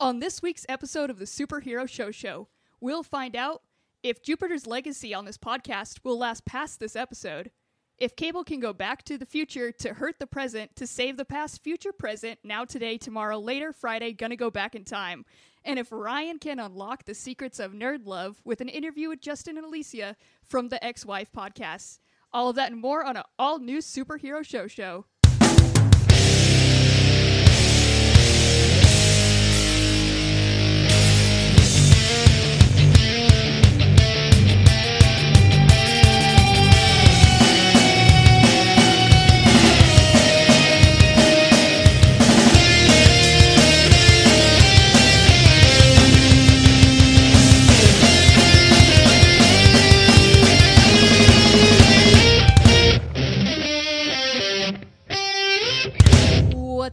On this week's episode of the Superhero Show Show, we'll find out if Jupiter's legacy on this podcast will last past this episode, if Cable can go back to the future to hurt the present, to save the past, future, present, now, today, tomorrow, later, Friday, gonna go back in time, and if Ryan can unlock the secrets of nerd love with an interview with Justin and Alicia from the X-Wife podcast. All of that and more on an all new Superhero Show Show.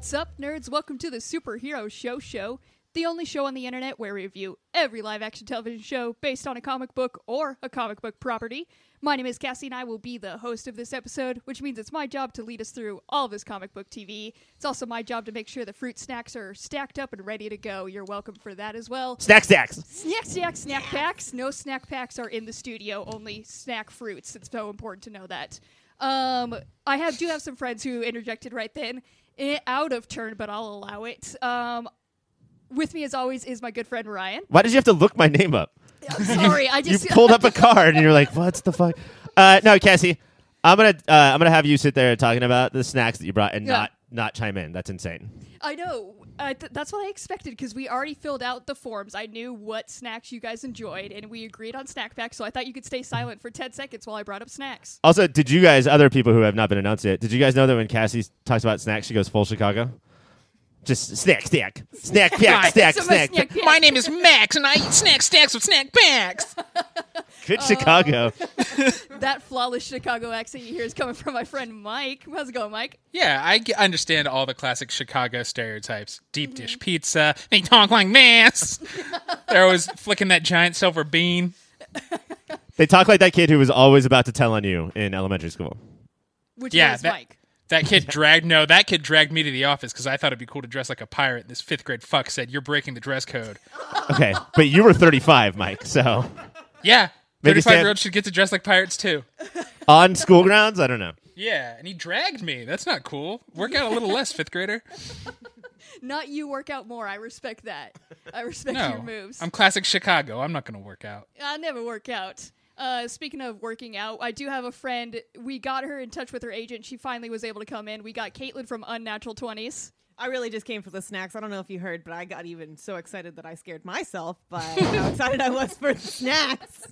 What's up, nerds? Welcome to the Superhero Show Show, the only show on the internet where we review every live action television show based on a comic book or a comic book property. My name is Cassie, and I will be the host of this episode, which means it's my job to lead us through all of this comic book TV. It's also my job to make sure the fruit snacks are stacked up and ready to go. You're welcome for that as well. Snack stacks. Snack, snack, snack packs. No snack packs are in the studio. Only snack fruits. It's so important to know that. Um, I have do have some friends who interjected right then, eh, out of turn, but I'll allow it. Um, with me as always is my good friend Ryan. Why did you have to look my name up? I'm sorry, I You just pulled up a card and you're like, "What's the fuck?" Uh, no, Cassie, I'm gonna uh, I'm gonna have you sit there talking about the snacks that you brought and Yeah. not not chime in. That's insane. I know. Th- that's what I expected because we already filled out the forms. I knew what snacks you guys enjoyed, and we agreed on snack packs. So I thought you could stay silent for ten seconds while I brought up snacks. Also, did you guys, other people who have not been announced yet, did you guys know that when Cassie talks about snacks, she goes full Chicago? Just snack, snack, snack, pack, snack, Some snack. snack packs. My name is Max, and I eat snack stacks with snack packs. Good Uh, Chicago. That flawless Chicago accent you hear is coming from my friend Mike. How's it going, Mike? Yeah, I g- understand all the classic Chicago stereotypes. Deep dish pizza. They talk like this. They're always flicking that giant silver bean. They talk like that kid who was always about to tell on you in elementary school. Which Yeah, was that- Mike. That kid dragged no, that kid dragged me to the office because I thought it'd be cool to dress like a pirate. And this fifth grade fuck said, "You're breaking the dress code." Okay, but you were 35, Mike. So Yeah, thirty-five Sam- year olds should get to dress like pirates too. on school grounds, I don't know. Yeah, and he dragged me. That's not cool. Work out a little less, fifth grader. Not you work out more. I respect that. I respect No, your moves. I'm classic Chicago. I'm not going to work out. I never work out. Uh, speaking of working out, I do have a friend. We got her in touch with her agent. She finally was able to come in. We got Katelynn from Unnatural Twenties. I really just came for the snacks. I don't know if you heard, but I got even so excited that I scared myself by how excited I was for the snacks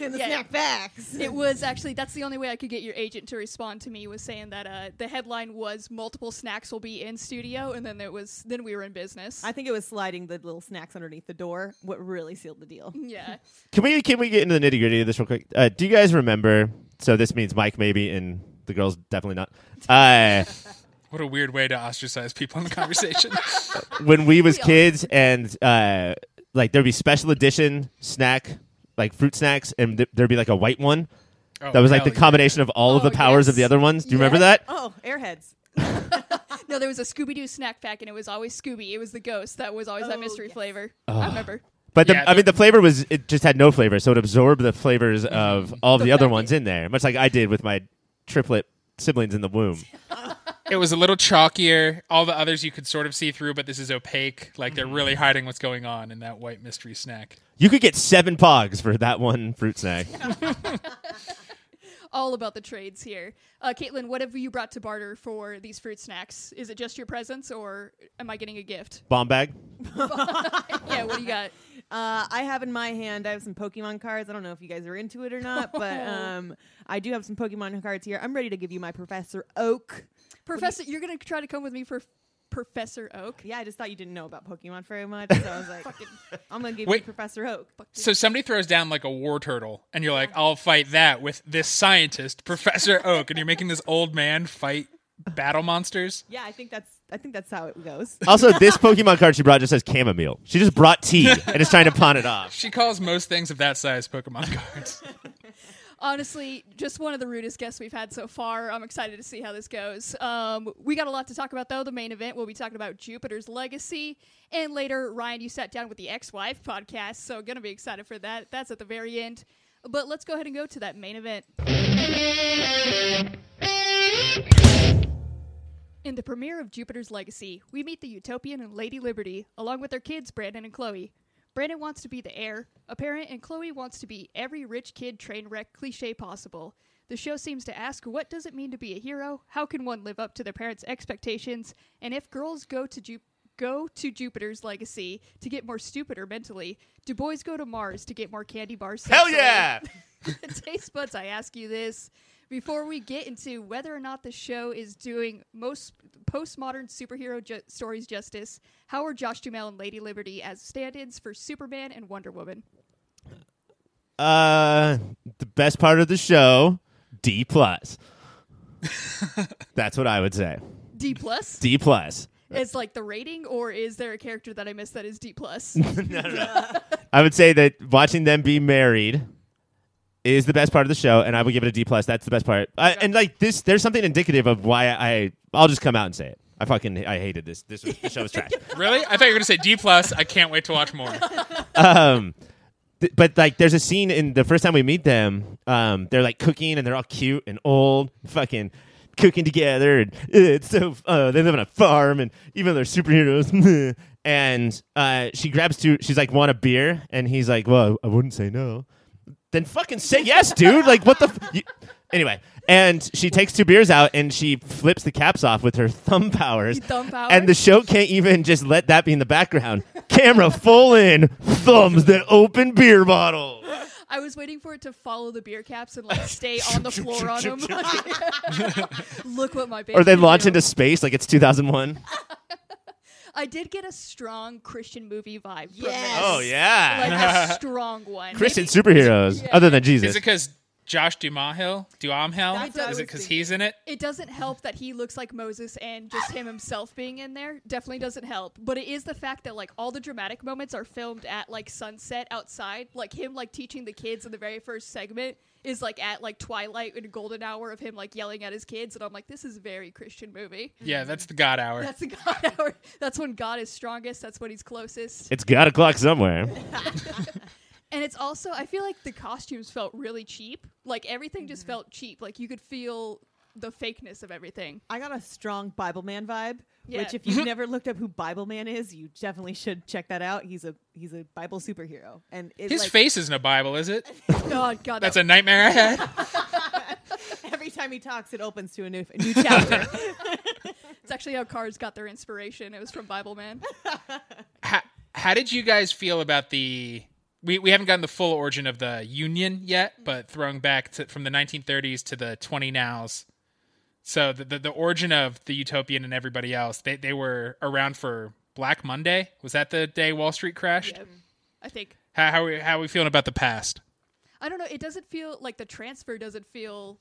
and the Yeah. snack packs. It was actually that's the only way I could get your agent to respond to me was saying that uh, the headline was multiple snacks will be in studio, and then it was then we were in business. I think it was sliding the little snacks underneath the door what really sealed the deal. yeah, Can we can we get into the nitty gritty of this real quick? Uh, do you guys remember? So this means Mike maybe, and the girls definitely not. Uh, What a weird way to ostracize people in the conversation. when we was kids, and uh, like there'd be special edition snack, like fruit snacks, and th- there'd be like a white one Oh, that was like hell the yeah. combination of all of Oh, the powers of the other ones. Do you remember Yes. that? Oh, airheads. no, there was a Scooby Doo snack pack, and it was always Scooby. It was the ghost that was always that Oh, mystery yes. flavor. I remember. But the, Yeah, I the- mean, the flavor was it just had no flavor, so it absorbed the flavors of all of the, The other packet. ones in there, much like I did with my triplet siblings in the womb. It was a little chalkier. All the others you could sort of see through, but this is opaque. Like they're really hiding what's going on in that white mystery snack. You could get seven pogs for that one fruit snack. All about the trades here. Uh, Katelynn, what have you brought to barter for these fruit snacks? Is it just your presents, or am I getting a gift? Bomb bag. yeah, what do you got? Uh, I have in my hand, I have some Pokemon cards. I don't know if you guys are into it or not, but um, I do have some Pokemon cards here. I'm ready to give you my Professor Oak. Professor, you're gonna try to come with me for Professor Oak. Yeah, I just thought you didn't know about Pokemon very much, so I was like, I'm gonna give Wait. you Professor Oak. So somebody throws down like a war turtle, and you're like, "I'll fight that with this scientist, Professor Oak," and you're making this old man fight battle monsters. Yeah, I think that's I think that's how it goes. Also, this Pokemon card she brought just says chamomile. She just brought tea and is trying to pawn it off. She calls most things of that size Pokemon cards. Honestly, just one of the rudest guests we've had so far. I'm excited to see how this goes. Um, we got a lot to talk about, though. The main event, we'll be talking about Jupiter's legacy. And later, Ryan, you sat down with the X-Wife podcast, so going to be excited for that. That's at the very end. But let's go ahead and go to that main event. In the premiere of Jupiter's Legacy, we meet the Utopian and Lady Liberty, along with their kids, Brandon and Chloe. Brandon wants to be the heir, a parent, and Chloe wants to be every rich kid train wreck cliche possible. The show seems to ask what does it mean to be a hero? How can one live up to their parents' expectations? And if girls go to Ju- go to Jupiter's legacy to get more stupider mentally, do boys go to Mars to get more candy bars? Hell sexually? yeah! Taste buds, I ask you this. Before we get into whether or not the show is doing most postmodern superhero ju- stories justice, how are Josh Duhamel and Lady Liberty as stand-ins for Superman and Wonder Woman? Uh, the best part of the show, D plus. That's what I would say. D plus D plus. is like the rating, or is there a character that I missed that is D plus? no, no. I would say that watching them be married is the best part of the show, and I would give it a D plus. That's the best part. I, and like this, there's something indicative of why I. I'll just come out and say it. I fucking I hated this. This was, the show was trash. Really? I thought you were gonna say D plus. I can't wait to watch more. um, th- but like, there's a scene in the first time we meet them. Um, they're like cooking and they're all cute and old, fucking cooking together, and uh, it's so. Uh, they live on a farm, and even though they're superheroes. and uh, she grabs two. She's like, "Want a beer?" And he's like, "Well, I wouldn't say no." Then fucking say yes, dude. Like, what the? F- you- Anyway, and she takes two beers out and she flips the caps off with her thumb powers. Thumb powers? And the show can't even just let that be in the background. Camera full in, thumbs that open beer bottle. I was waiting for it to follow the beer caps and like stay on the floor on them. Look what my baby. Or they launch do. into space like it's 2001. I did get a strong Christian movie vibe. From Yes. this. Oh, yeah. like a strong one. Christian Maybe- superheroes, Yeah. other than Jesus. Is it because Josh Duhamel? Duhamel? That's Is it because he's in it? It doesn't help that he looks like Moses and just him himself being in there definitely doesn't help. But it is the fact that like all the dramatic moments are filmed at like sunset outside. Like him like teaching the kids in the very first segment is like at like twilight and golden hour of him like yelling at his kids and I'm like this is a very Christian movie. Yeah, that's the God hour. That's the God hour. That's when God is strongest. That's when he's closest. It's got a clock somewhere. And it's also I feel like the costumes felt really cheap. Like everything just mm-hmm. felt cheap. Like you could feel the fakeness of everything. I got a strong Bible Man vibe. Yeah. Which, if you've never looked up who Bible Man is, you definitely should check that out. He's a he's a Bible superhero, and it, His like, face isn't a Bible, is it? God, God, That's that- a nightmare I had. every time he talks, it opens to a new a new chapter. It's actually how cars got their inspiration. It was from Bible Man. how, how did you guys feel about the we, we haven't gotten the full origin of the union yet but throwing back to, from the 1930s to the 20 nows so the, the, the origin of the utopian and everybody else they, they were around for black monday was that the day wall street crashed Yeah, I think. how, how, are we, how are we feeling about the past I don't know. It doesn't feel like the transfer doesn't feel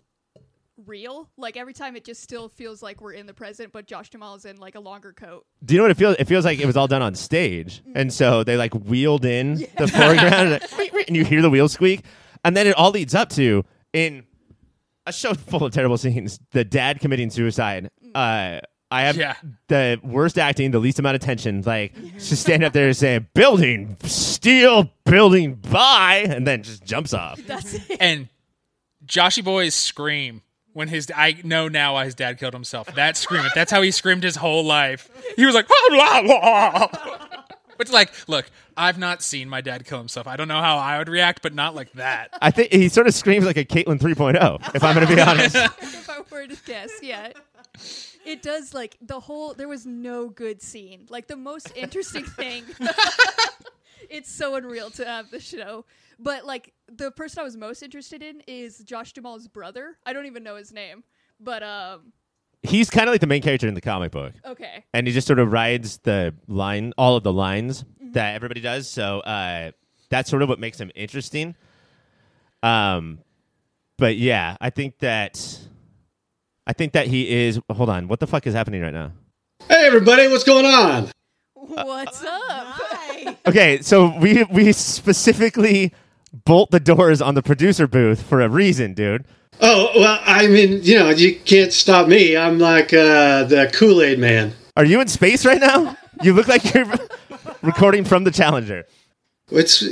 real. Like every time it just still feels like we're in the present, but Josh Duhamel is in like a longer coat. Do you know what it feels? It feels like it was all done on stage, mm. and so they like wheeled in the foreground, and, like, and you hear the wheels squeak, and then it all leads up to in a show full of terrible scenes. The dad committing suicide. Uh, I have Yeah. the worst acting, the least amount of tension. Like just stand up there and say, "Building steel, building by," and then just jumps off. That's it. and joshy boy's scream when his i know now why his dad killed himself that scream that's how he screamed his whole life he was like But like, look, I've not seen my dad kill himself. I don't know how I would react, but not like that. I think he sort of screams like a Katelynn 3.0, if I'm going to be honest. if I were to guess, yeah. It does like the whole there was no good scene. Like the most interesting thing It's so unreal to have the show. But like the person I was most interested in is Josh Duhamel's brother. I don't even know his name. But um He's kind of like the main character in the comic book. okay. and he just sort of rides the line, all of the lines that everybody does. So uh, that's sort of what makes him interesting. Um, but yeah, I think that I think that he is. Hold on, what the fuck is happening right now? Hey everybody, what's going on? What's up? Hi. Okay, so we we specifically bolt the doors on the producer booth for a reason, dude. Oh well, I mean, you know, you can't stop me. I'm like uh, the Kool Aid Man. Are you in space right now? You look like you're recording from the Challenger. It's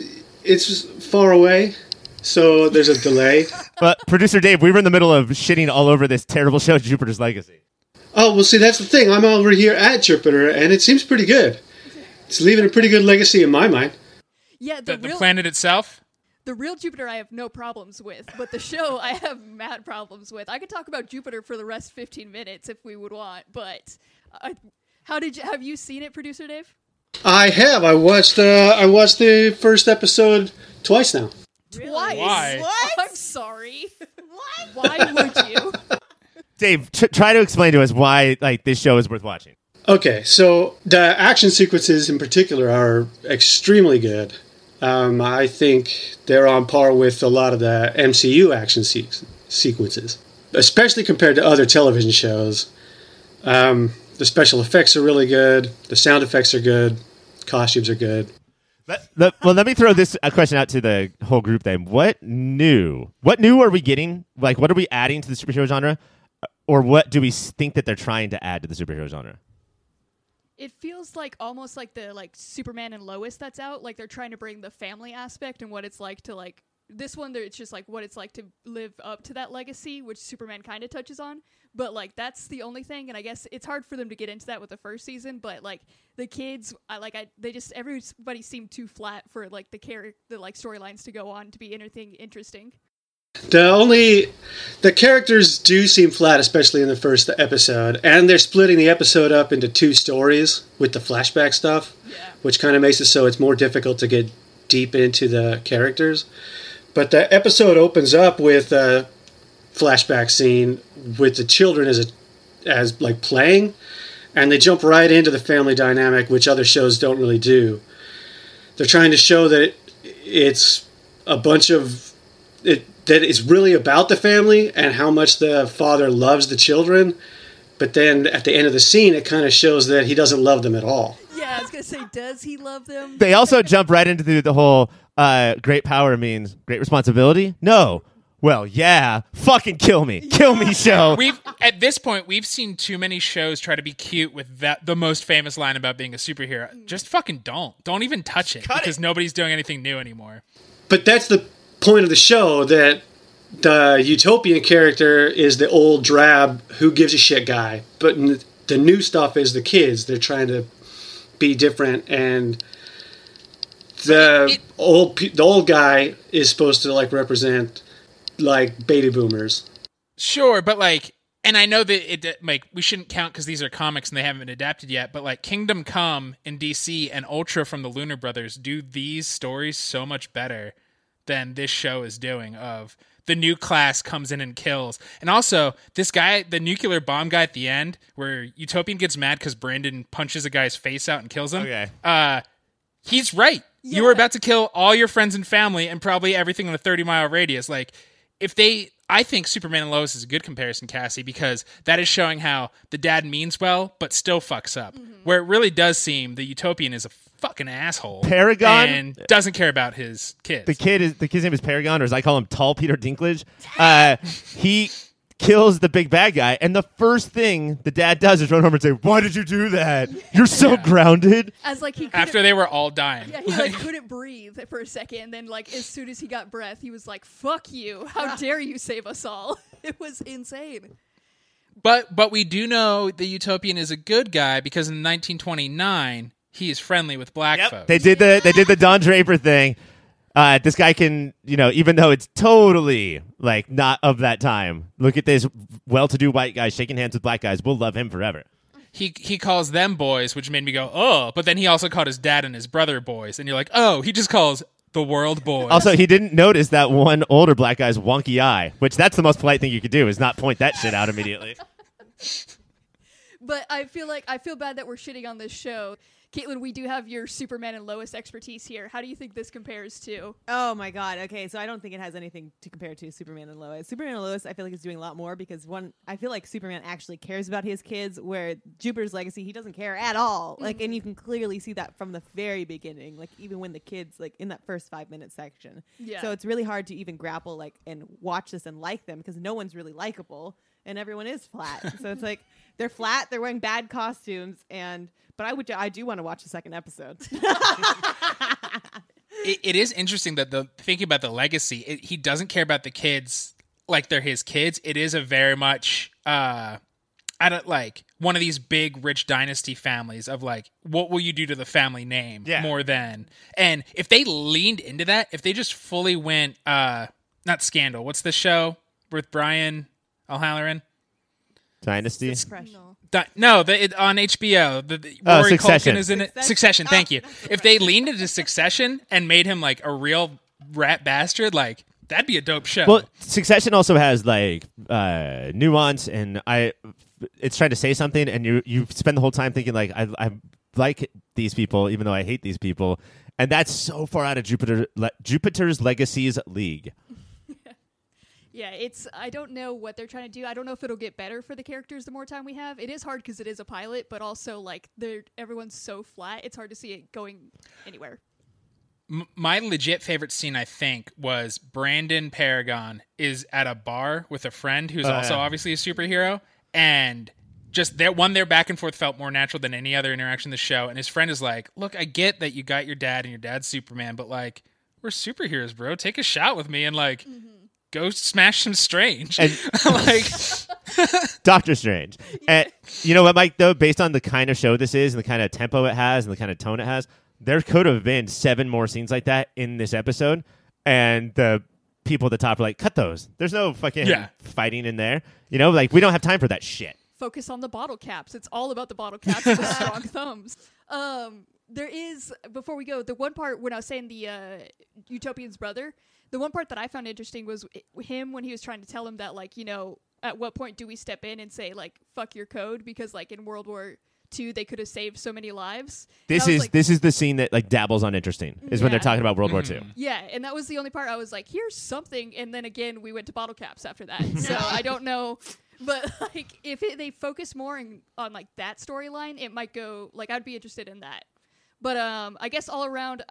it's far away, so there's a delay. But producer Dave, we were in the middle of shitting all over this terrible show, Jupiter's Legacy. Oh well, see, that's the thing. I'm over here at Jupiter, and it seems pretty good. It's leaving a pretty good legacy in my mind. Yeah, the, The, the real planet itself. The real Jupiter I have no problems with, but the show I have mad problems with. I could talk about Jupiter for the rest 15 minutes if we would want, but I, how did you have you seen it, producer Dave? I have. I watched. Uh, I watched the first episode twice now. Twice. Why? What? I'm sorry. What? Why would you? Dave, tr- try to explain to us why like this show is worth watching. Okay, so the action sequences in particular are extremely good. Um, I think they're on par with a lot of the MCU action se- sequences, especially compared to other television shows. Um, the special effects are really good. The sound effects are good. Costumes are good. Let, let- well, let me throw this a question out to the whole group. Then, what new? What new are we getting? Like, what are we adding to the superhero genre, or what do we think that they're trying to add to the superhero genre? It feels like almost like the like Superman and Lois that's out. Like they're trying to bring the family aspect and what it's like to like this one. It's just like what it's like to live up to that legacy, which Superman kind of touches on. But like that's the only thing, and I guess it's hard for them to get into that with the first season. But like the kids, I like I they just everybody seemed too flat for like the character the like storylines to go on to be anything interesting. The only the characters do seem flat, especially in the first episode, and they're splitting the episode up into two stories with the flashback stuff, Yeah. which kind of makes it so it's more difficult to get deep into the characters. But the episode opens up with a flashback scene with the children as a as like playing, and they jump right into the family dynamic, which other shows don't really do. They're trying to show that it, it's a bunch of it that is really about the family and how much the father loves the children. But then at the end of the scene, it kind of shows that he doesn't love them at all. Yeah, I was gonna say, does he love them? They also jump right into the, the whole uh, great power means great responsibility. No, well, yeah, fucking kill me, kill me, show. We've at this point we've seen too many shows try to be cute with that the most famous line about being a superhero. Just fucking don't. Don't even touch it because nobody's doing anything new anymore. But that's the point of the show that the utopian character is the old drab who gives a shit guy, but the new stuff is the kids. They're trying to be different, and the It- old the old guy is supposed to like represent like baby boomers. Sure, but like, and I know that it like we shouldn't count because these are comics and they haven't been adapted yet. But like, Kingdom Come in DC and Ultra from the Luna Brothers do these stories so much better than this show is doing. Of the new class comes in and kills, and also this guy, the nuclear bomb guy at the end, where Utopian gets mad because Brandon punches a guy's face out and kills him. Okay. Uh, he's right. You were about to kill all your friends and family and probably everything in a 30 mile radius. Like, if they, I think Superman and Lois is a good comparison, Cassie, because that is showing how the dad means well, but still fucks up. Where it really does seem the Utopian is a fucking asshole. Paragon? And doesn't care about his kids. the kid is the kid's name is Paragon, or as I call him, Tall Peter Dinklage. Uh, he kills the big bad guy, and the first thing the dad does is run over and say, "Why did you do that? You're so grounded." As like he couldn't- After they were all dying. Yeah, he like couldn't breathe for a second, and then like as soon as he got breath, he was like, "Fuck you! How dare you save us all?" It was insane. But but we do know the Utopian is a good guy because in 1929 he is friendly with black folks. They did the they did the Don Draper thing. Uh, this guy can, you know, even though it's totally like not of that time. Look at this well-to-do white guy shaking hands with black guys. We'll love him forever. he he calls them boys, which made me go, oh. But then he also called his dad and his brother boys, and you're like, oh, he just calls the world boys. Also, he didn't notice that one older black guy's wonky eye, which that's the most polite thing you could do is not point that shit out immediately. But I feel like I feel bad that we're shitting on this show Katelynn, we do have your Superman and Lois expertise here. How do you think this compares to? Oh my god. Okay, so I don't think it has anything to compare to Superman and Lois. Superman and Lois, I feel like is doing a lot more because one, I feel like Superman actually cares about his kids, where Jupiter's Legacy, he doesn't care at all. Mm-hmm. Like, and you can clearly see that from the very beginning. Like, even when the kids, like in that first five minute section. Yeah. So it's really hard to even grapple like and watch this and like them because no one's really likable and everyone is flat. so it's like they're flat, they're wearing bad costumes, and but I would I do want to watch the second episode. it, it is interesting that the thinking about the legacy, it, he doesn't care about the kids like they're his kids. It is a very much uh I don't like one of these big rich dynasty families of like what will you do to the family name Yeah. more than and if they leaned into that, if they just fully went uh not scandal, what's the show with Brian O'Halloran? Dynasty. Fresh. Di- no, the, it, on HBO, the, the Oh, Rory Succession. Culkin is in it. Succession. Succession, thank Ah, you. If they leaned into Succession and made him like a real rat bastard, like that'd be a dope show. Well, Succession also has like uh, nuance, and I, it's trying to say something, and you you spend the whole time thinking like I I like these people, even though I hate these people, and that's so far out of Jupiter le- Jupiter's Legacies league. Yeah, it's. I don't know what they're trying to do. I don't know if it'll get better for the characters the more time we have. It is hard because it is a pilot, but also like they're everyone's so flat. It's hard to see it going anywhere. M- my legit favorite scene, I think, was Brandon Paragon is at a bar with a friend who's Oh, also yeah. obviously a superhero, and just that one their back and forth felt more natural than any other interaction in the show. And his friend is like, "Look, I get that you got your dad and your dad's Superman, but like, we're superheroes, bro. Take a shot with me and like." Mm-hmm. Go smash some strange, And- like Doctor Strange. And you know what, Mike? Though, based on the kind of show this is and the kind of tempo it has and the kind of tone it has, there could have been seven more scenes like that in this episode, and the people at the top are like, "Cut those." There's no fucking Yeah. fighting in there. You know, like we don't have time for that shit. Focus on the bottle caps. It's all about the bottle caps with strong thumbs. Um, there is before we go the one part when I was saying the uh, Utopian's brother. The one part that I found interesting was him when he was trying to tell him that like you know at what point do we step in and say like fuck your code because like in World War II they could have saved so many lives. This is like, this is the scene that like dabbles on interesting is when they're talking about World War II. Yeah, and that was the only part I was like, here's something. And then again, we went to bottle caps after that. So I don't know. But like, if it, they focus more in, on like that storyline, it might go like I'd be interested in that. But um, I guess all around,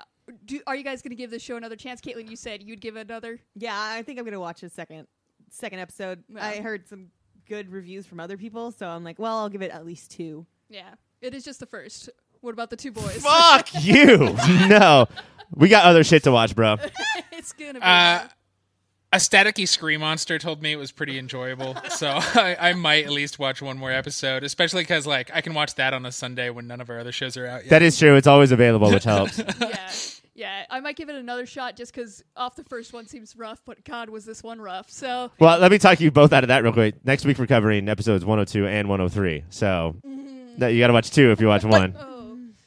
do, are you guys going to give this show another chance? Katelynn, you said you'd give it another. Yeah, I think I'm gonna watch the second second episode. Yeah. I heard some good reviews from other people, so I'm like, well, I'll give it at least two. Yeah, it is just the first. What about the two boys? Fuck you! no, we got other shit to watch, bro. it's gonna be. Uh, a staticky scream monster told me it was pretty enjoyable, so I, I might at least watch one more episode, especially because like I can watch that on a Sunday when none of our other shows are out yet. That is true. It's always available, which helps. yeah, yeah. I might give it another shot just because off the first one seems rough, but God, was this one rough? So Well, let me talk you both out of that real quick. Next week we're covering episodes 102 and 103. So no, you got to watch two if you watch one. oh.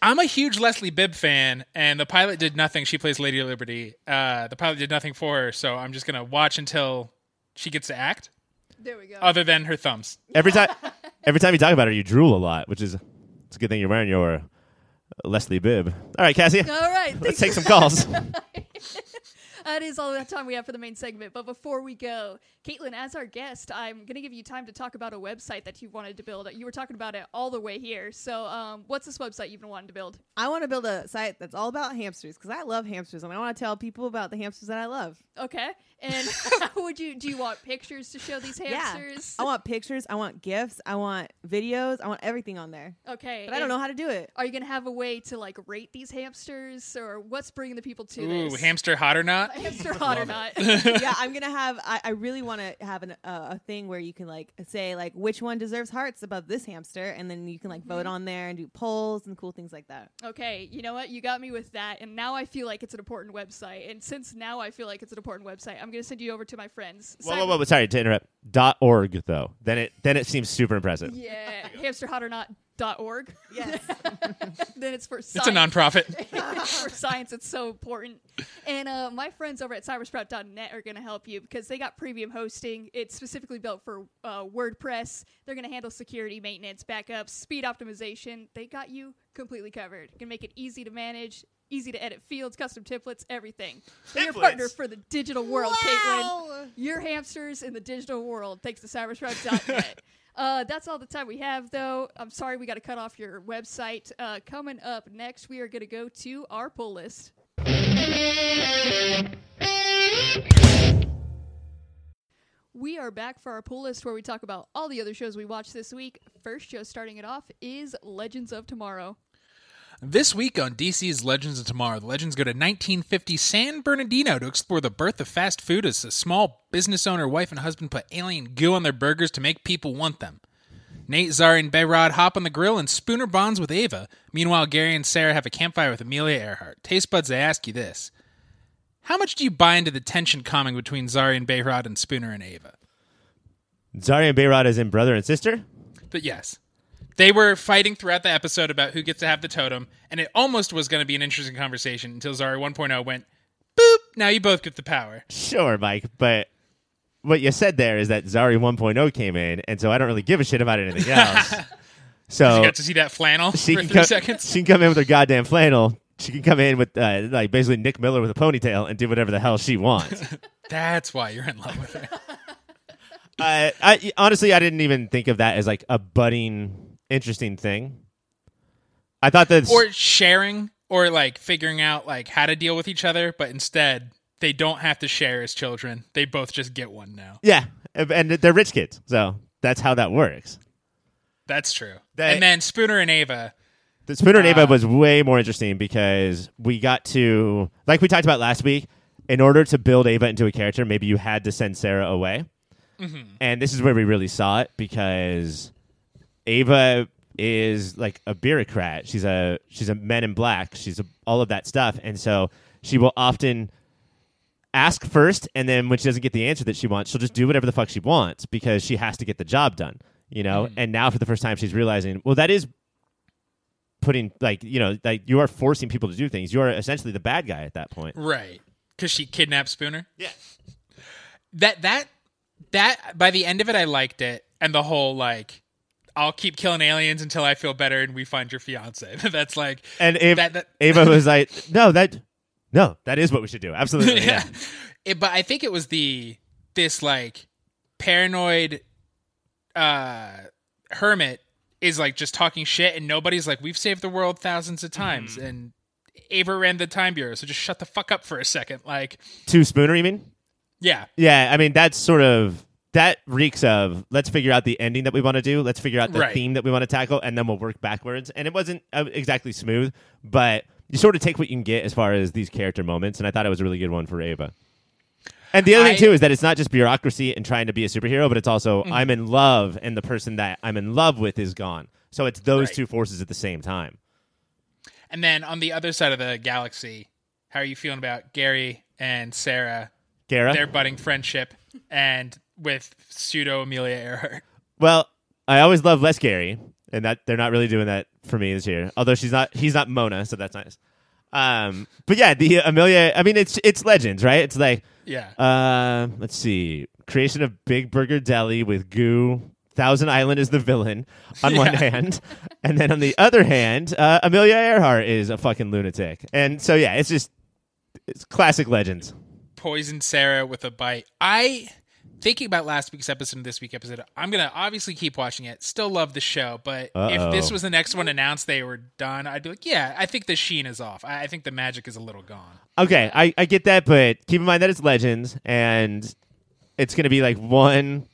I'm a huge Leslie Bibb fan, and the pilot did nothing. She plays Lady Liberty. Uh, the pilot did nothing for her, so I'm just gonna watch until she gets to act, There we go. other than her thumbs. Every time, every time you talk about her, you drool a lot, which is it's a good thing you're wearing your Leslie Bibb. All right, Cassie, All right, let's take some calls. That is all the time we have for the main segment. But before we go, Katelynn, as our guest, I'm going to give you time to talk about a website that you wanted to build. You were talking about it all the way here. So, um, what's this website you've been wanting to build? I want to build a site that's all about hamsters because I love hamsters and I want to tell people about the hamsters that I love. Okay. And how would you do? You want pictures to show these hamsters? Yeah. I want pictures, I want gifts, I want videos, I want everything on there. Okay. But I don't know how to do it. Are you going to have a way to like rate these hamsters, or what's bringing the people to Ooh, this? hamster hot or not? hamster hot or not? yeah, I'm gonna have. I, I really want to have an, uh, a thing where you can like say like which one deserves hearts above this hamster, and then you can like vote on there and do polls and cool things like that. Okay, you know what? You got me with that, and now I feel like it's an important website. And since now I feel like it's an important website, I'm gonna send you over to my friends. whoa, whoa, whoa, sorry to interrupt. Dot org though. Then it then it seems super impressive. Yeah, hamster hot or not org. Yes. then it's for science. It's a science. nonprofit. for science, it's so important. And uh, my friends over at cybersprout.net are going to help you because they got premium hosting. It's specifically built for uh, WordPress. They're going to handle security, maintenance, backups, speed optimization. They got you completely covered. Can make it easy to manage, easy to edit fields, custom templates, everything. They're your partner for the digital world, Katelynn. Your hamsters in the digital world, thanks to cybersprout.net. Uh, that's all the time we have, though. I'm sorry we got to cut off your website. Uh, coming up next, we are going to go to our pull list. We are back for our pull list where we talk about all the other shows we watched this week. First show starting it off is Legends of Tomorrow. This week on DC's Legends of Tomorrow, the legends go to 1950 San Bernardino to explore the birth of fast food as a small business owner, wife, and husband put alien goo on their burgers to make people want them. Nate, Zari, and Behrad hop on the grill and Spooner bonds with Ava. Meanwhile, Gary and Sarah have a campfire with Amelia Earhart. Taste buds, I ask you this. How much do you buy into the tension coming between Zari and Behrad and Spooner and Ava? Zari and Behrad is in brother and sister. But yes, they were fighting throughout the episode about who gets to have the totem, and it almost was going to be an interesting conversation until Zari 1.0 went, boop, now you both get the power. Sure, Mike, but what you said there is that Zari 1.0 came in, and so I don't really give a shit about anything else. so You got to see that flannel she for can three come, seconds. She can come in with her goddamn flannel. She can come in with uh, like basically Nick Miller with a ponytail and do whatever the hell she wants. That's why you're in love with her. uh, I honestly, I didn't even think of that as like a budding, interesting thing. I thought that or sharing, or like figuring out like how to deal with each other, but instead they don't have to share as children. They both just get one now. yeah, and they're rich kids, so that's how that works. That's true. They- and then Spooner and Ava. The Spooner and Ava Uh, was way more interesting because we got to, like we talked about last week, in order to build Ava into a character, maybe you had to send Sarah away. And this is where we really saw it because Ava is like a bureaucrat. She's a she's a men in black. She's a, all of that stuff, and so she will often ask first, and then when she doesn't get the answer that she wants, she'll just do whatever the fuck she wants because she has to get the job done. You know, mm-hmm. and now for the first time, she's realizing, well, that is putting like you know like you are forcing people to do things. You are essentially the bad guy at that point. Right. Because she kidnapped Spooner. Yeah. That that that by the end of it I liked it. And the whole like I'll keep killing aliens until I feel better and we find your fiance. That's like And Ava, That- that- Ava was like, no, that no, that is what we should do. Absolutely. yeah. yeah. It, but I think it was the this like paranoid uh hermit is like just talking shit and nobody's like we've saved the world thousands of times Mm-hmm. and Ava ran the time bureau so just shut the fuck up for a second like Two Spooner, you mean? yeah Yeah, I mean that's sort of that reeks of let's figure out the ending that we want to do. Let's figure out the Right. theme that we want to tackle, and then we'll work backwards. And it wasn't uh, exactly smooth, but you sort of take what you can get as far as these character moments. And I thought it was a really good one for Ava. And the other I- thing too is that it's not just bureaucracy and trying to be a superhero, but it's also Mm-hmm. I'm in love, and the person that I'm in love with is gone. So it's those Right. two forces at the same time. and then on the other side of the galaxy how are you feeling about Gary and Sarah Gara, their budding friendship and with pseudo Amelia Earhart Well, I always love Les Gary, and that they're not really doing that for me this year. Although she's not, he's not Mona, so that's nice. Um, but yeah, the Amelia. I mean, it's it's legends, right? It's like, yeah uh, let's see, creation of Big Burger Deli with Goo. Thousand Island is the villain on one hand, and then on the other hand, uh, Amelia Earhart is a fucking lunatic, and so yeah, it's just it's classic legends. poisoned Sarah with a bite. I thinking about last week's episode and this week's episode. I'm gonna obviously keep watching it. Still love the show, but Uh-oh. if this was the next one announced they were done, I'd be like, yeah, I think the sheen is off. I, I think the magic is a little gone. Okay, I, I get that, but keep in mind that it's legends, and it's gonna be like one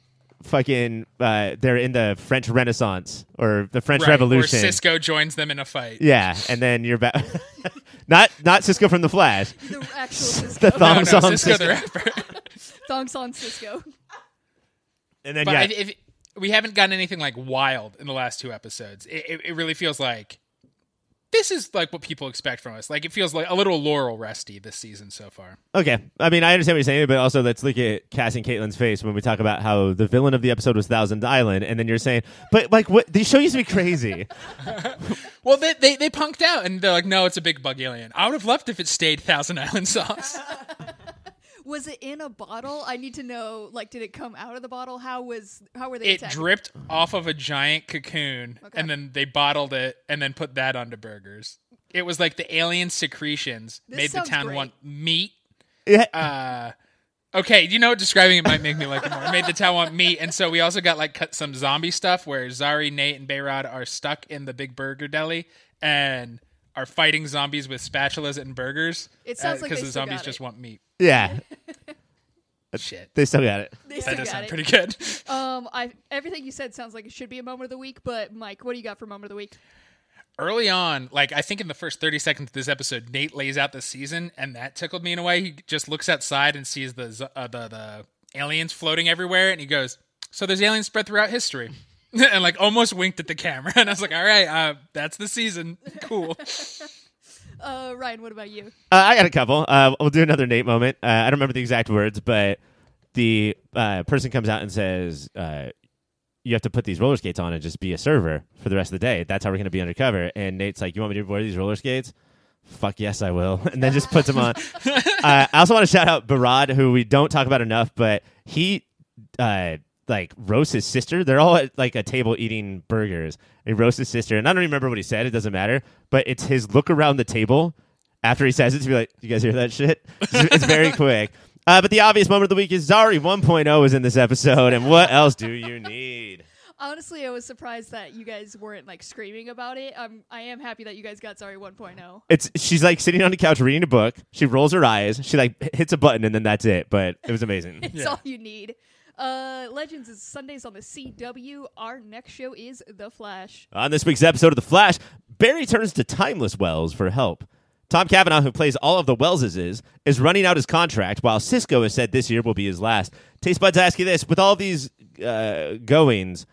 fucking. Uh, they're in the French Renaissance or the French Right, Revolution. Or Cisco joins them in a fight. yeah, and then you're back. not not Cisco from the Flash. The actual Sisqó. The thong No, no, song Sisqó Sisqó. the rapper. Thong Song Sisqó. And then but yeah, I, if, we haven't gotten anything like wild in the last two episodes. It, it, it really feels like this is like what people expect from us. Like it feels like a little Laurel resty this season so far. Okay, I mean I understand what you're saying, but also let's look at Cass and Katelynn's face when we talk about how the villain of the episode was Thousand Island, and then you're saying, but like what the show used to be crazy. Well, they, they they punked out and they're like, no, it's a big bug alien. I would have left if it stayed Thousand Island sauce. Was it in a bottle? I need to know. Like, did it come out of the bottle? How was? How were they? it attacking? dripped off of a giant cocoon, Okay. and then they bottled it and then put that onto burgers. It was like the alien secretions This made the town great. want meat. Uh, okay, you know, describing it might make me like it more. It made the town want meat, and so we also got like cut some zombie stuff where Zari, Nate, and Behrad are stuck in the big burger deli and are fighting zombies with spatulas and burgers. It sounds like because the still zombies got just want meat. yeah, Shit, they still got it. They that still does sound it. pretty good. Um, I everything you said sounds like it should be a moment of the week. But Mike, what do you got for moment of the week? early on, like I think in the first 30 seconds of this episode, Nate lays out the season, and that tickled me in a way. He just looks outside and sees the uh, the the aliens floating everywhere, and he goes, "So there's aliens spread throughout history." and like almost winked at the camera, and I was like, "All right, uh, that's the season. Cool." Uh, Ryan, what about you? Uh, I got a couple. Uh, we'll do another Nate moment. Uh, I don't remember the exact words, but the uh, person comes out and says, uh, "You have to put these roller skates on and just be a server for the rest of the day. That's how we're going to be undercover." And Nate's like, "You want me to wear these roller skates?" Fuck yes, I will. And then just puts them on. uh, I also want to shout out Behrad, who we don't talk about enough, but he uh, like roasts his sister. They're all at like a table eating burgers. And he roasts his sister, and I don't remember what he said. It doesn't matter. But it's his look around the table after he says it to be like, "You guys hear that shit?" It's, it's very quick. Uh, but the obvious moment of the week is Zari 1.0 is in this episode, and what else do you need? Honestly, I was surprised that you guys weren't like screaming about it. Um, I am happy that you guys got Zari 1.0. It's she's like sitting on the couch reading a book. She rolls her eyes. She like hits a button, and then that's it. But it was amazing. It's all you need. Uh, Legends is Sundays on the CW. Our next show is The Flash. On this week's episode of The Flash, Barry turns to Timeless Wells for help. Tom Cavanagh, who plays all of the Welleses, is is running out his contract, while Cisco has said this year will be his last. Taste buds, I ask you this: with all these uh, goings,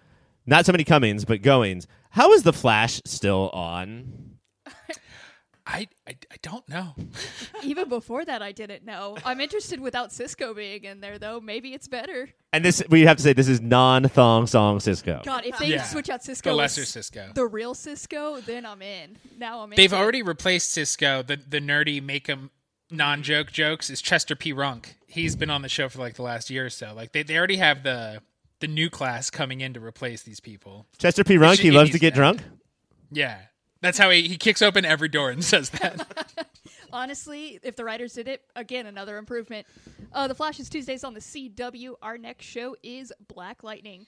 not so many comings, but goings, how is The Flash still on? I, I I don't know. Even before that, I didn't know. I'm interested without Cisco being in there, though. Maybe it's better. And this, we have to say, this is non-thong song Cisco. God, if they Yeah. switch out Cisco, The with lesser Cisco. the real Cisco, then I'm in. Now I'm in. They've already replaced Cisco. The the nerdy make him non joke jokes is Chester P. Runk. He's been on the show for like the last year or so. Like they, they already have the the new class coming in to replace these people. Chester P. Runk, he He loves to needs get that. drunk. Yeah. That's how he, he kicks open every door and says that. Honestly, if the writers did it, again, another improvement. Uh, the Flash is Tuesdays on the CW. Our next show is Black Lightning.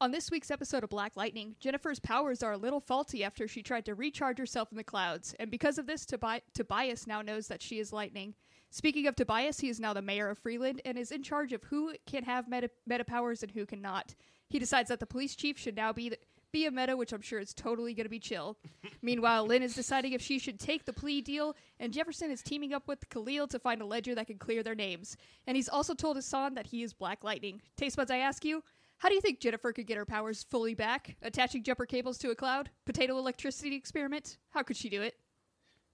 On this week's episode of Black Lightning, Jennifer's powers are a little faulty after she tried to recharge herself in the clouds, and because of this, Tobi- Tobias now knows that she is lightning. Speaking of Tobias, he is now the mayor of Freeland and is in charge of who can have meta, meta powers and who cannot. He decides that the police chief should now be the, be a meta, which I'm sure is totally going to be chill. Meanwhile, Lynn is deciding if she should take the plea deal, and Jefferson is teaming up with Khalil to find a ledger that can clear their names. And he's also told Hassan that he is Black Lightning. Taste buds, I ask you, how do you think Jennifer could get her powers fully back? Attaching jumper cables to a cloud? Potato electricity experiment? How could she do it?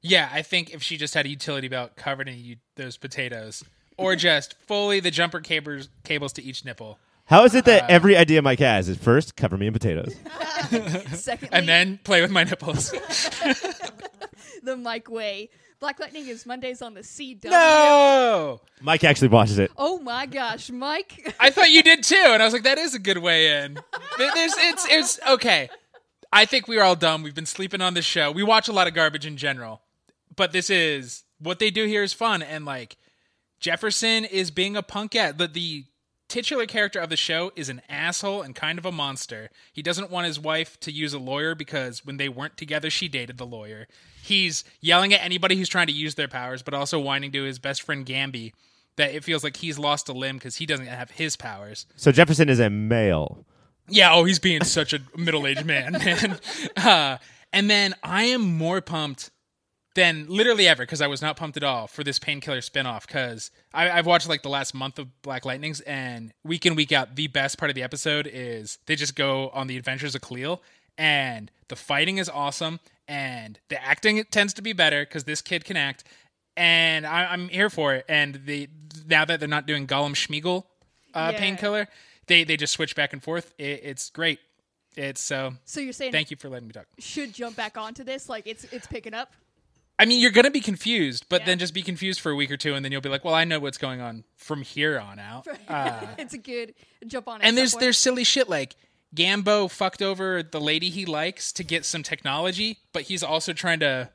yeah, I think if she just had a utility belt covered in u- those potatoes, or just fully the jumper cables cables to each nipple, How is it Uh, that every idea Mike has is first cover me in potatoes? Secondly, and then play with my nipples. the Mike Way. Black Lightning is Mondays on the CW. no, Mike actually watches it. Oh my gosh, Mike. I thought you did too, and I was like, that is a good way in. There- There's, it's, it's okay. I think we are all dumb. We've been sleeping on this show. We watch a lot of garbage in general, but this is what they do here is fun. And like Jefferson is being a punk at the the titular character of the show is an asshole and kind of a monster. He doesn't want his wife to use a lawyer because when they weren't together, she dated the lawyer. He's yelling at anybody who's trying to use their powers, but also whining to his best friend Gambi that it feels like he's lost a limb because he doesn't have his powers. So Jefferson is a male. Yeah, oh, he's being such a middle-aged man, man. Uh, and then I am more pumped than literally ever because I was not pumped at all for this painkiller spinoff because I've watched like the last month of Black Lightnings and week in week out the best part of the episode is they just go on the adventures of Khalil and the fighting is awesome and the acting tends to be better because this kid can act, and I, I'm here for it. And the now that they're not doing Gollum Sméagol uh, Yeah. painkiller, they they just switch back and forth. It, it's great. It's so. So you're saying Thank you for letting me talk. should jump back onto this? Like it's it's picking up. I mean, you're gonna be confused, but Yeah. then just be confused for a week or two, and then you'll be like, "Well, I know what's going on from here on out." Uh, it's a good jump on. At and there's point. there's silly shit like Gambo fucked over the lady he likes to get some technology, but he's also trying to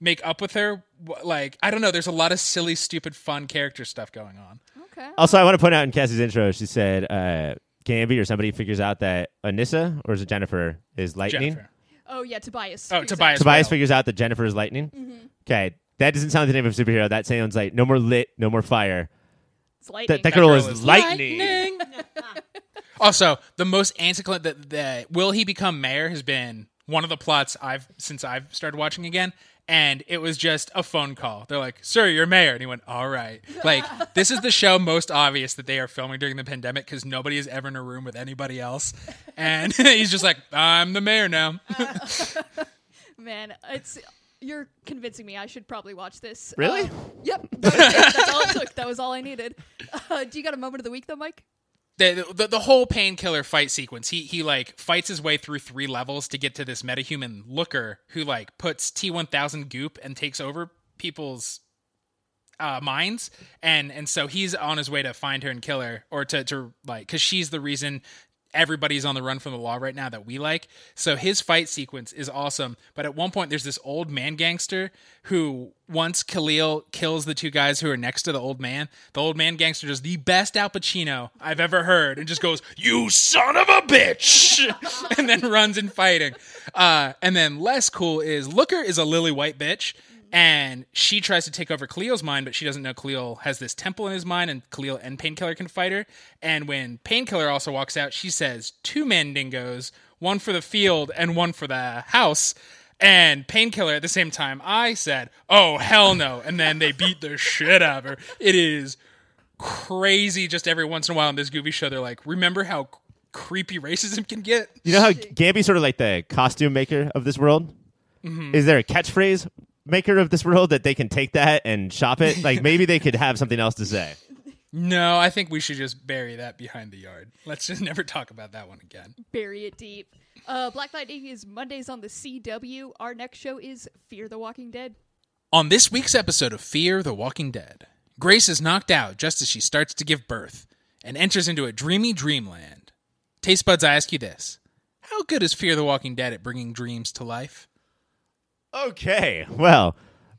make up with her. Like I don't know. There's a lot of silly, stupid, fun character stuff going on. okay. Also, I want to point out in Cassie's intro, she said uh, Gambi or somebody figures out that Anissa or is it Jennifer is lightning. Jennifer. Oh yeah, Tobias. Oh, Tobias. out- Tobias Whale. figures out that Jennifer is lightning. Mm-hmm. Okay, that doesn't sound like the name of a superhero. That sounds like no more lit, no more fire. It's lightning. That, that girl, is, lightning. also, the most antiquated that the will he become mayor has been one of the plots I've since I've started watching again. And it was just a phone call. They're like, "Sir, you're mayor," and he went, "All right." Like this is the show most obvious that they are filming during the pandemic because nobody is ever in a room with anybody else, and he's just like, "I'm the mayor now." Man, it's you're convincing me. I should probably watch this. Really? Uh, yep. That was. That's all it took. That was all I needed. Uh, do you got a moment of the week though, Mike? The, the the whole painkiller fight sequence. He he like fights his way through three levels to get to this metahuman looker who like puts T1000 goop and takes over people's uh, minds. And and so he's on his way to find her and kill her or to to like cuz she's the reason everybody's on the run from the law right now that we like. So his fight sequence is awesome. But at one point there's this old man gangster who once Khalil kills the two guys who are next to the old man. The old man gangster does the best Al Pacino I've ever heard and just goes you son of a bitch! and then runs in fighting. Uh, and then less cool is Looker is a lily white bitch and she tries to take over Khalil's mind, but she doesn't know Khalil has this temple in his mind, and Khalil and Painkiller can fight her. And when Painkiller also walks out, she says, Two mandingos, one for the field and one for the house. And Painkiller at the same time, I said, Oh, hell no. And then they beat the shit out of her. It is crazy just every once in a while in this goofy show. They're like, Remember how creepy racism can get? You know how Gambi's sort of like the costume maker of this world? Mm-hmm. Is there a catchphrase maker of this world that they can take that and shop it? Like maybe they could have something else to say. No, I think we should just bury that behind the yard. Let's just never talk about that one again. Bury it deep. Uh, Black Lightning is Mondays on the CW. Our next show is Fear the Walking Dead. On this week's episode of Fear the Walking Dead, Grace is knocked out just as she starts to give birth and enters into a dreamy dreamland. Taste buds, I ask you this How good is Fear the Walking Dead at bringing dreams to life? Okay, well,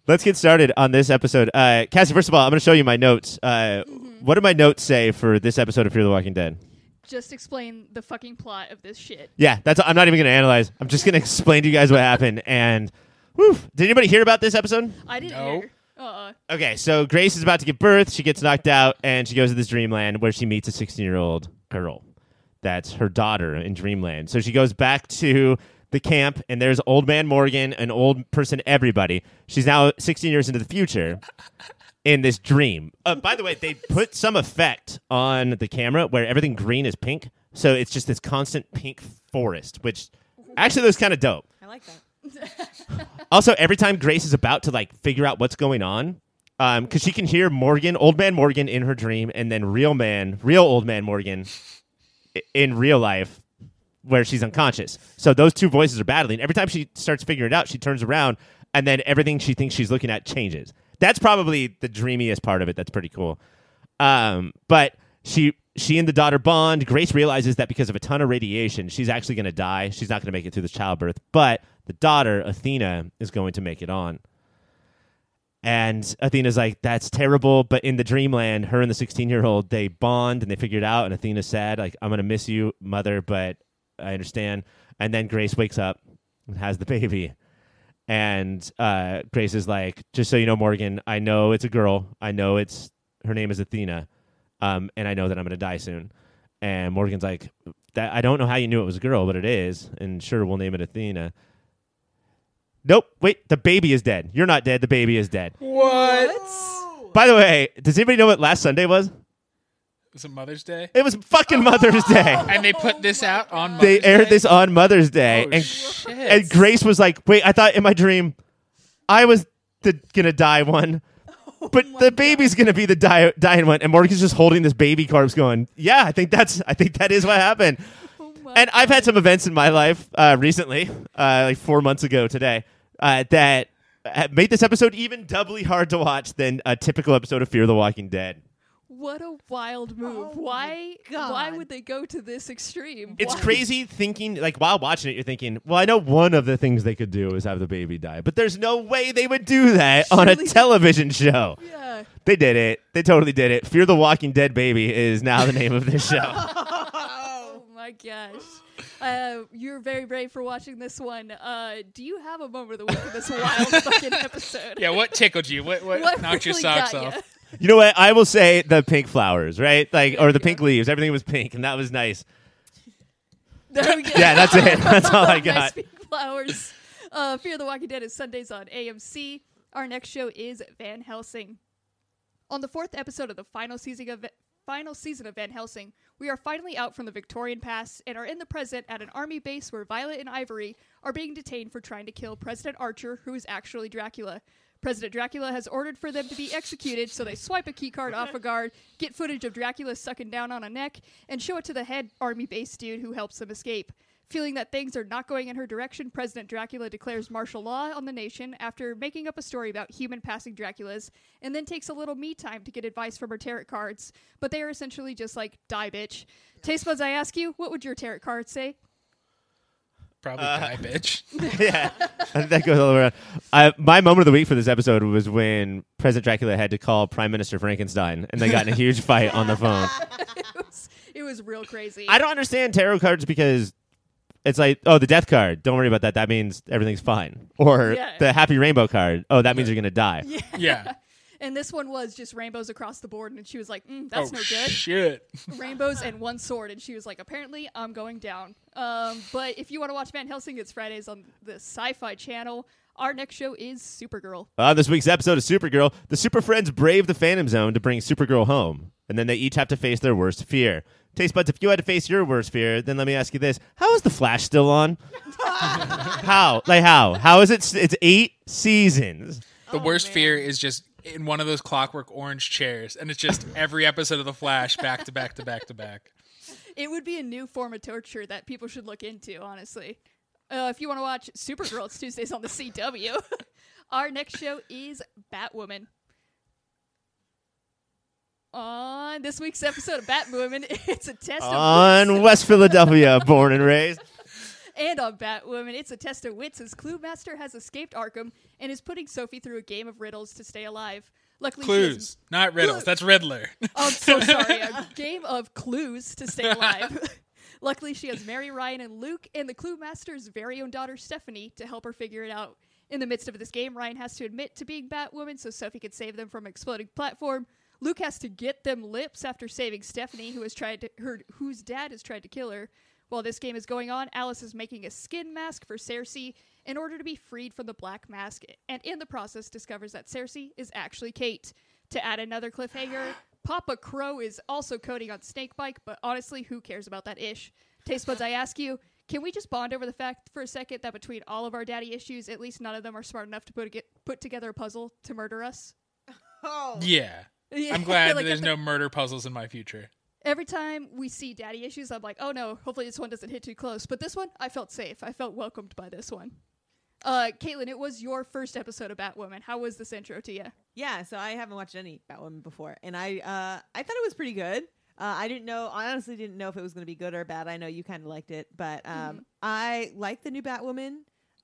let's get started on this episode. Uh, Cassie, first of all, I'm going to show you my notes. Uh, What do my notes say for this episode of Fear the Walking Dead? Just explain the fucking plot of this shit. Yeah, that's. I'm not even going to analyze. I'm just going to explain to you guys what happened. And, whew, did anybody hear about this episode? I didn't No. hear. Uh, Okay, so Grace is about to give birth. She gets knocked out, and she goes to this dreamland where she meets a 16 year old girl. That's her daughter in dreamland. So she goes back to the camp, and there's old man Morgan, an old person, everybody. She's now 16 years into the future in this dream. Uh, by the way, they put some effect on the camera where everything green is pink. So it's just this constant pink forest, which actually looks kind of dope. I like that. Also, every time Grace is about to like figure out what's going on, because she can hear Morgan, old man Morgan, in her dream, and then real man, real old man Morgan, in real life, where she's unconscious. So those two voices are battling. Every time she starts figuring it out, she turns around, and then everything she thinks she's looking at changes. That's probably the dreamiest part of it. That's pretty cool. Um, but she she and the daughter bond. Grace realizes that because of a ton of radiation, she's actually going to die. She's not going to make it through this childbirth. But the daughter, Athena, is going to make it on. And Athena's like, that's terrible. But in the dreamland, her and the 16 year old, they bond and they figure it out. And Athena said, like, I'm going to miss you, mother, but I understand. And then Grace wakes up and has the baby. And uh, Grace is like, just so you know, Morgan, I know it's a girl. I know it's her name is Athena. Um, and I know that I'm going to die soon. And Morgan's like, that I don't know how you knew it was a girl, but it is. And sure, we'll name it Athena. Nope. Wait, the baby is dead. You're not dead. The baby is dead. What? By the way, does anybody know what last Sunday was? Was it Mother's Day? It was fucking Mother's Day. And they put this out on They aired Day? this on Mother's Day, Oh, and shit. and Grace was like, "Wait, I thought in my dream, I was the gonna die one, but the baby's gonna be the die, dying one." And Morgan's just holding this baby corpse, going, "Yeah, I think that's, I think that is what happened." Oh And I've had some events in my life uh, recently, uh, like four months ago today, uh, that have made this episode even doubly hard to watch than a typical episode of Fear the Walking Dead. What a wild move. Oh my why why would they go to this extreme? It's Why- crazy thinking, like, while watching it, you're thinking, well, I know one of the things they could do is have the baby die, but there's no way they would do that on a television show. Yeah. They did it. They totally did it. Fear the Walking Dead Baby is now the name of this show. Oh my gosh. Uh, you're very brave for watching this one. Uh, do you have a moment of the week in this wild fucking episode? Yeah, what tickled you? What what, What knocked your socks off? ya? You know what? I will say the pink flowers, right? Like, or the pink leaves. Everything was pink, and that was nice. There we go. Yeah, that's it. That's all I nice got. pink flowers. Uh, Fear the Walking Dead is Sundays on AMC. Our next show is Van Helsing. On the fourth episode of the final season of final season of Van Helsing, we are finally out from the Victorian past and are in the present at an army base where Violet and Ivory are being detained for trying to kill President Archer, who is actually Dracula. President Dracula has ordered for them to be executed, so they swipe a keycard off a guard, get footage of Dracula sucking down on a neck, and show it to the head army base dude who helps them escape. Feeling that things are not going in her direction, President Dracula declares martial law on the nation after making up a story about human passing Draculas, and then takes a little me time to get advice from her tarot cards. But they are essentially just like, die, bitch. Taste buds, I ask you, what would your tarot card say? Probably Uh, die, bitch. yeah, that goes all the way around. I, my moment of the week for this episode was when President Dracula had to call Prime Minister Frankenstein, and they got in a huge fight on the phone. it, was, it was real crazy. I don't understand tarot cards because it's like, oh, the death card. Don't worry about that. That means everything's fine. Or Yeah. the happy rainbow card. Oh, that means you're gonna die. Yeah. And this one was just rainbows across the board, and she was like, mm, that's oh no good. shit. rainbows and one sword and she was like apparently i'm going down um, but if you want to watch van helsing it's fridays on the sci-fi channel our next show is supergirl On this week's episode of Supergirl, the Super Friends brave the Phantom Zone to bring Supergirl home, and then they each have to face their worst fear. Taste buds, if you had to face your worst fear, then let me ask you this: How is the Flash still on? how? Like how? How is it? s- It's eight seasons. The Oh, worst man. fear is just in one of those clockwork orange chairs, and it's just every episode of The Flash back to back to back to back. it would be a new form of torture that people should look into honestly uh, if you want to watch supergirl it's tuesdays on the cw our next show is batwoman on this week's episode of batwoman it's a test of On West Philadelphia, born and raised. And on Batwoman, it's a test of wits as Clue Master has escaped Arkham and is putting Sophie through a game of riddles to stay alive. Luckily, Clues, not riddles. That's Riddler. Oh, I'm so sorry. A game of clues to stay alive. Luckily, she has Mary, Ryan, and Luke, and the Clue Master's very own daughter, Stephanie, to help her figure it out. In the midst of this game, Ryan has to admit to being Batwoman so Sophie can save them from an exploding platform. Luke has to get them lips after saving Stephanie, who has tried to her whose dad has tried to kill her. While this game is going on, Alice is making a skin mask for Circe in order to be freed from the black mask, and in the process discovers that Circe is actually Kate. To add another cliffhanger, Papa Crow is also coding on Snakebite, but honestly, who cares about that ish? Taste buds, I ask you, can we just bond over the fact for a second that between all of our daddy issues, at least none of them are smart enough to put, a, get, put together a puzzle to murder us? Oh. Yeah. Yeah, I'm glad like, there's every- no murder puzzles in my future. Every time we see daddy issues, I'm like, oh no, hopefully this one doesn't hit too close. But this one, I felt safe. I felt welcomed by this one. Uh, Katelynn, it was your first episode of Batwoman. How was this intro to you? Yeah, so I haven't watched any Batwoman before, and I uh, I thought it was pretty good. Uh, I didn't know. I honestly didn't know if it was going to be good or bad. I know you kind of liked it, but um, I like the new Batwoman,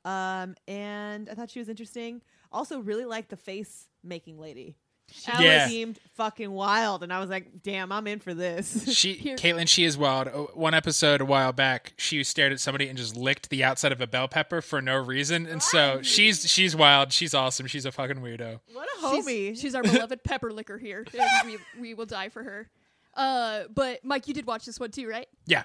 um, and I thought she was interesting. Also, really liked the face making lady. She Yeah. seemed fucking wild, and I was like, "Damn, I'm in for this." She, Here- Katelynn, she is wild. One episode a while back, she stared at somebody and just licked the outside of a bell pepper for no reason, and so she's she's wild. She's awesome. She's a fucking weirdo. what a She's- homie! She's, our beloved pepper licker here. we, we will die for her. Uh, but Mike, you did watch this one too, right? Yeah.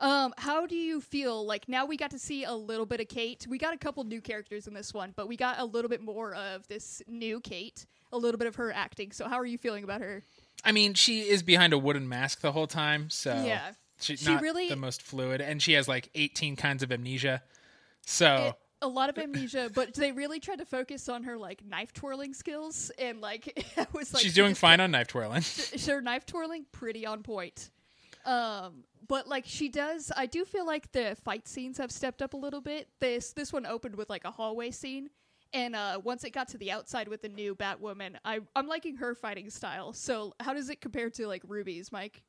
Um, how do you feel like now we got to see a little bit of Kate? We got a couple new characters in this one, but we got a little bit more of this new Kate, a little bit of her acting. So how are you feeling about her? I mean, she is behind a wooden mask the whole time, so Yeah. she's She not really- the most fluid, and she has like 18 kinds of amnesia. So It- a lot of amnesia, but they really tried to focus on her like knife twirling skills, and like I was like, she's doing just- fine on knife twirling. Her knife twirling pretty on point. Um, but like she does, I do feel like the fight scenes have stepped up a little bit. This this one opened with like a hallway scene, and uh, once it got to the outside with the new Batwoman, I I'm liking her fighting style. So how does it compare to like Ruby's, Mike?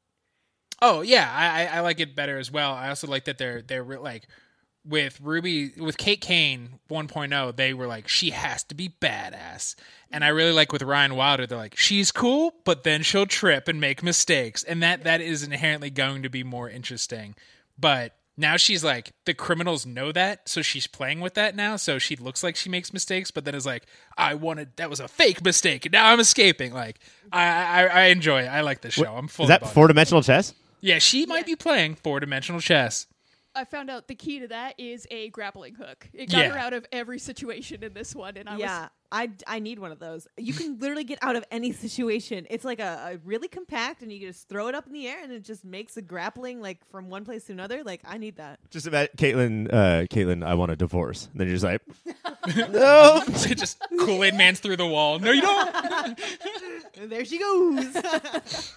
Oh yeah, I, I like it better as well. I also like that they're they're like with Ruby with Kate Kane 1.0, they were like she has to be badass, and I really like with Ryan Wilder. They're like she's cool, but then she'll trip and make mistakes, and that that is inherently going to be more interesting. But now she's like the criminals know that, so she's playing with that now. So she looks like she makes mistakes, but then is like I wanted that was a fake mistake, and now I'm escaping. Like I I, I enjoy. it. I like the show. I'm full. Is that four dimensional chess? Yeah, she might be playing four dimensional chess. I found out the key to that is a grappling hook. It got Yeah. her out of every situation in this one, and I yeah, was I, I need one of those. You can literally get out of any situation. It's like a, a really compact, and you just throw it up in the air, and it just makes a grappling like from one place to another. Like I need that. Just about Katelynn. Uh, Katelynn, I want a divorce. And then you're just like, no. So just Kool Aid Man's through the wall. No, you don't. There she goes.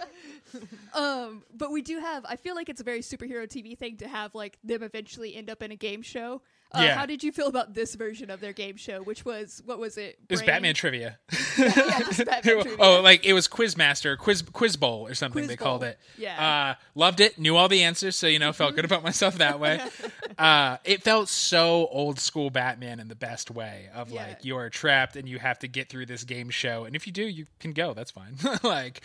Um, but we do have. I feel like it's a very superhero TV thing to have like them eventually end up in a game show. Uh, Yeah. How did you feel about this version of their game show? Which was what was it? It was Batman trivia. yeah, Batman trivia. oh, like it was Quizmaster, Quiz Quiz Bowl or something Quiz they called Bowl. it. Yeah. Uh, loved it. Knew all the answers, so you know, felt good about myself that way. Uh, it felt so old school Batman in the best way of Yeah. like you are trapped and you have to get through this game show, and if you do, you can go. That's fine. like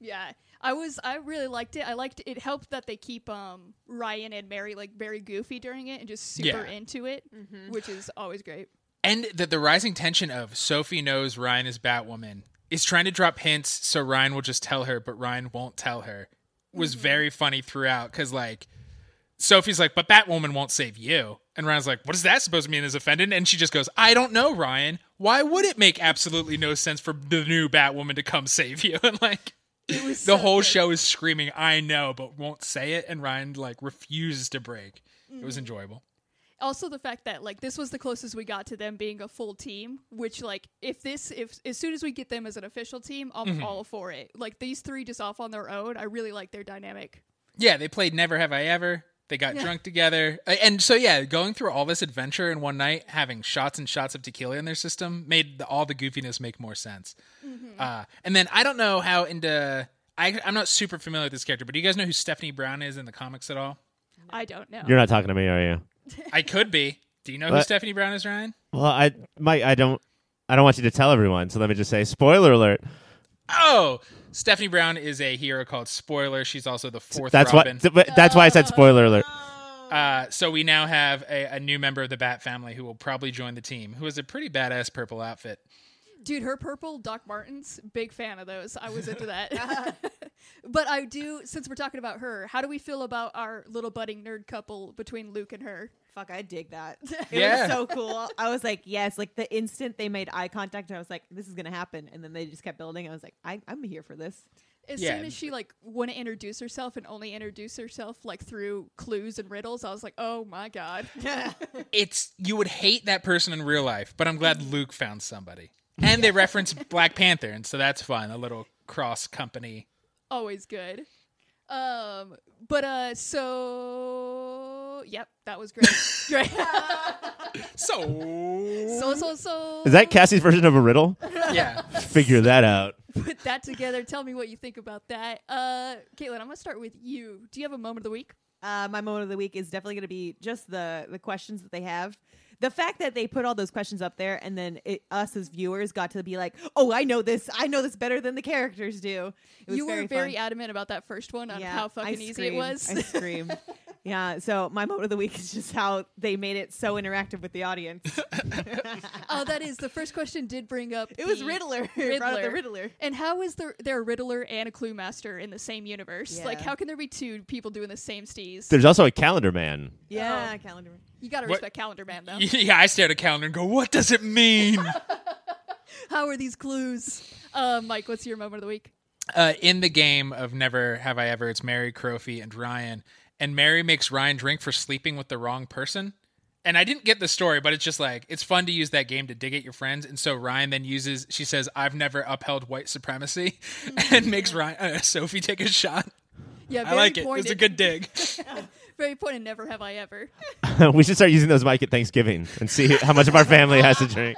Yeah. I was I really liked it. I liked it helped that they keep um Ryan and Mary like very goofy during it and just super Yeah. into it, which is always great. And that the rising tension of Sophie knows Ryan is Batwoman is trying to drop hints so Ryan will just tell her, but Ryan won't tell her was very funny throughout because, like, Sophie's like, but Batwoman won't save you. And Ryan's like, what is that supposed to mean as offended? And she just goes, I don't know, Ryan. Why would it make absolutely no sense for the new Batwoman to come save you? And, like, the so whole good. show is screaming, I know, but won't say it. And Ryan, like, refuses to break. It was enjoyable. also the fact that like this was the closest we got to them being a full team which like if this if as soon as we get them as an official team i'm Mm-hmm. all for it like these three just off on their own i really like their dynamic Yeah, they played Never Have I Ever. They got Yeah. drunk together. And so, yeah, going through all this adventure in one night, having shots and shots of tequila in their system, made the, all the goofiness make more sense. Uh, and then I don't know how into. I, I'm not super familiar with this character, but do you guys know who Stephanie Brown is in the comics at all? i don't know You're not talking to me, are you? I could be. Do you know who Stephanie Brown is, Ryan? Well, I, Mike, I don't, I don't want you to tell everyone. So let me just say, spoiler alert. Oh, Stephanie Brown is a hero called Spoiler. She's also the fourth That's Robin. what. that's why I said spoiler alert. Uh, so we now have a, a new member of the Bat family who will probably join the team, who has a pretty badass purple outfit. dude her purple doc martens big fan of those i was into that but i do since we're talking about her how do we feel about our little budding nerd couple between luke and her Fuck, I dig that. It Yeah. was so cool. I was like, yes, like the instant they made eye contact, I was like, this is gonna happen, and then they just kept building. I was like, I, I'm here for this. as Yeah. soon as she like want to introduce herself and only introduce herself like through clues and riddles i was like oh my god it's you would hate that person in real life, but I'm glad Luke found somebody. And they reference Black Panther, and so that's fun. A little cross company. always good um but uh so yep that was great great So so so so Is that Cassie's version of a riddle? yeah. Figure that out. put that together tell me what you think about that uh katelynn i'm gonna start with you do you have a moment of the week Uh, my moment of the week is definitely going to be just the the questions that they have. The fact that they put all those questions up there, and then it, us as viewers got to be like, "Oh, I know this. I know this better than the characters do." It was you were very, very adamant about that first one on Yeah, how I fucking easy it was I scream. yeah. So my moment of the week is just how they made it so interactive with the audience. oh that is the first question did bring up It was the Riddler. It brought up the Riddler. Riddler. and how is there there a riddler and a clue master in the same universe like how can there be two people doing the same steez There's also a calendar man. Yeah, calendar. Man. You gotta What- respect calendar man though Yeah, I stare at a calendar and go, "What does it mean?" how are these clues uh mike what's your moment of the week uh, in the game of Never Have I Ever, it's Mary, Crofi, and Ryan, and Mary makes Ryan drink for sleeping with the wrong person. And I didn't get the story, but it's just like it's fun to use that game to dig at your friends. And so Ryan then uses, she says, "I've never upheld white supremacy," and makes Ryan uh, Sophie take a shot. Yeah, I very like it. pointed. It's a good dig. Very pointed. Never have I ever. we should start using those mic at Thanksgiving and see how much of our family has to drink.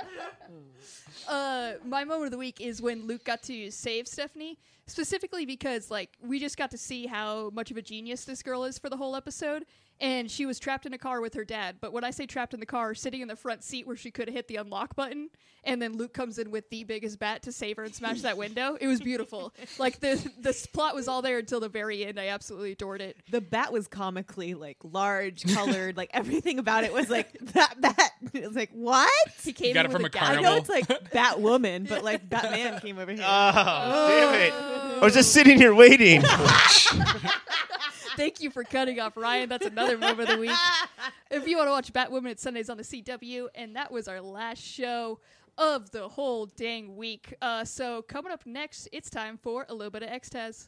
My moment of the week is when Luke got to save Stephanie, specifically because like we just got to see how much of a genius this girl is for the whole episode, and she was trapped in a car with her dad. But when I say trapped in the car, sitting in the front seat where she could have hit the unlock button, and then Luke comes in with the biggest bat to save her and smash that window. It was beautiful. like the the s- plot was all there until the very end. I absolutely adored it. The bat was comically like large, colored, like everything about it was like that bat. It was like what? He came got in it from with a gat- I carnival. know it's like Batwoman, but like Batman came over here. Oh, damn it. Oh. I was just sitting here waiting. Thank you for cutting off Ryan. That's another move of the week. If you want to watch Batwoman, it's Sundays on the CW, and that was our last show of the whole dang week. Uh, so coming up next, it's time for a little bit of X-Taz.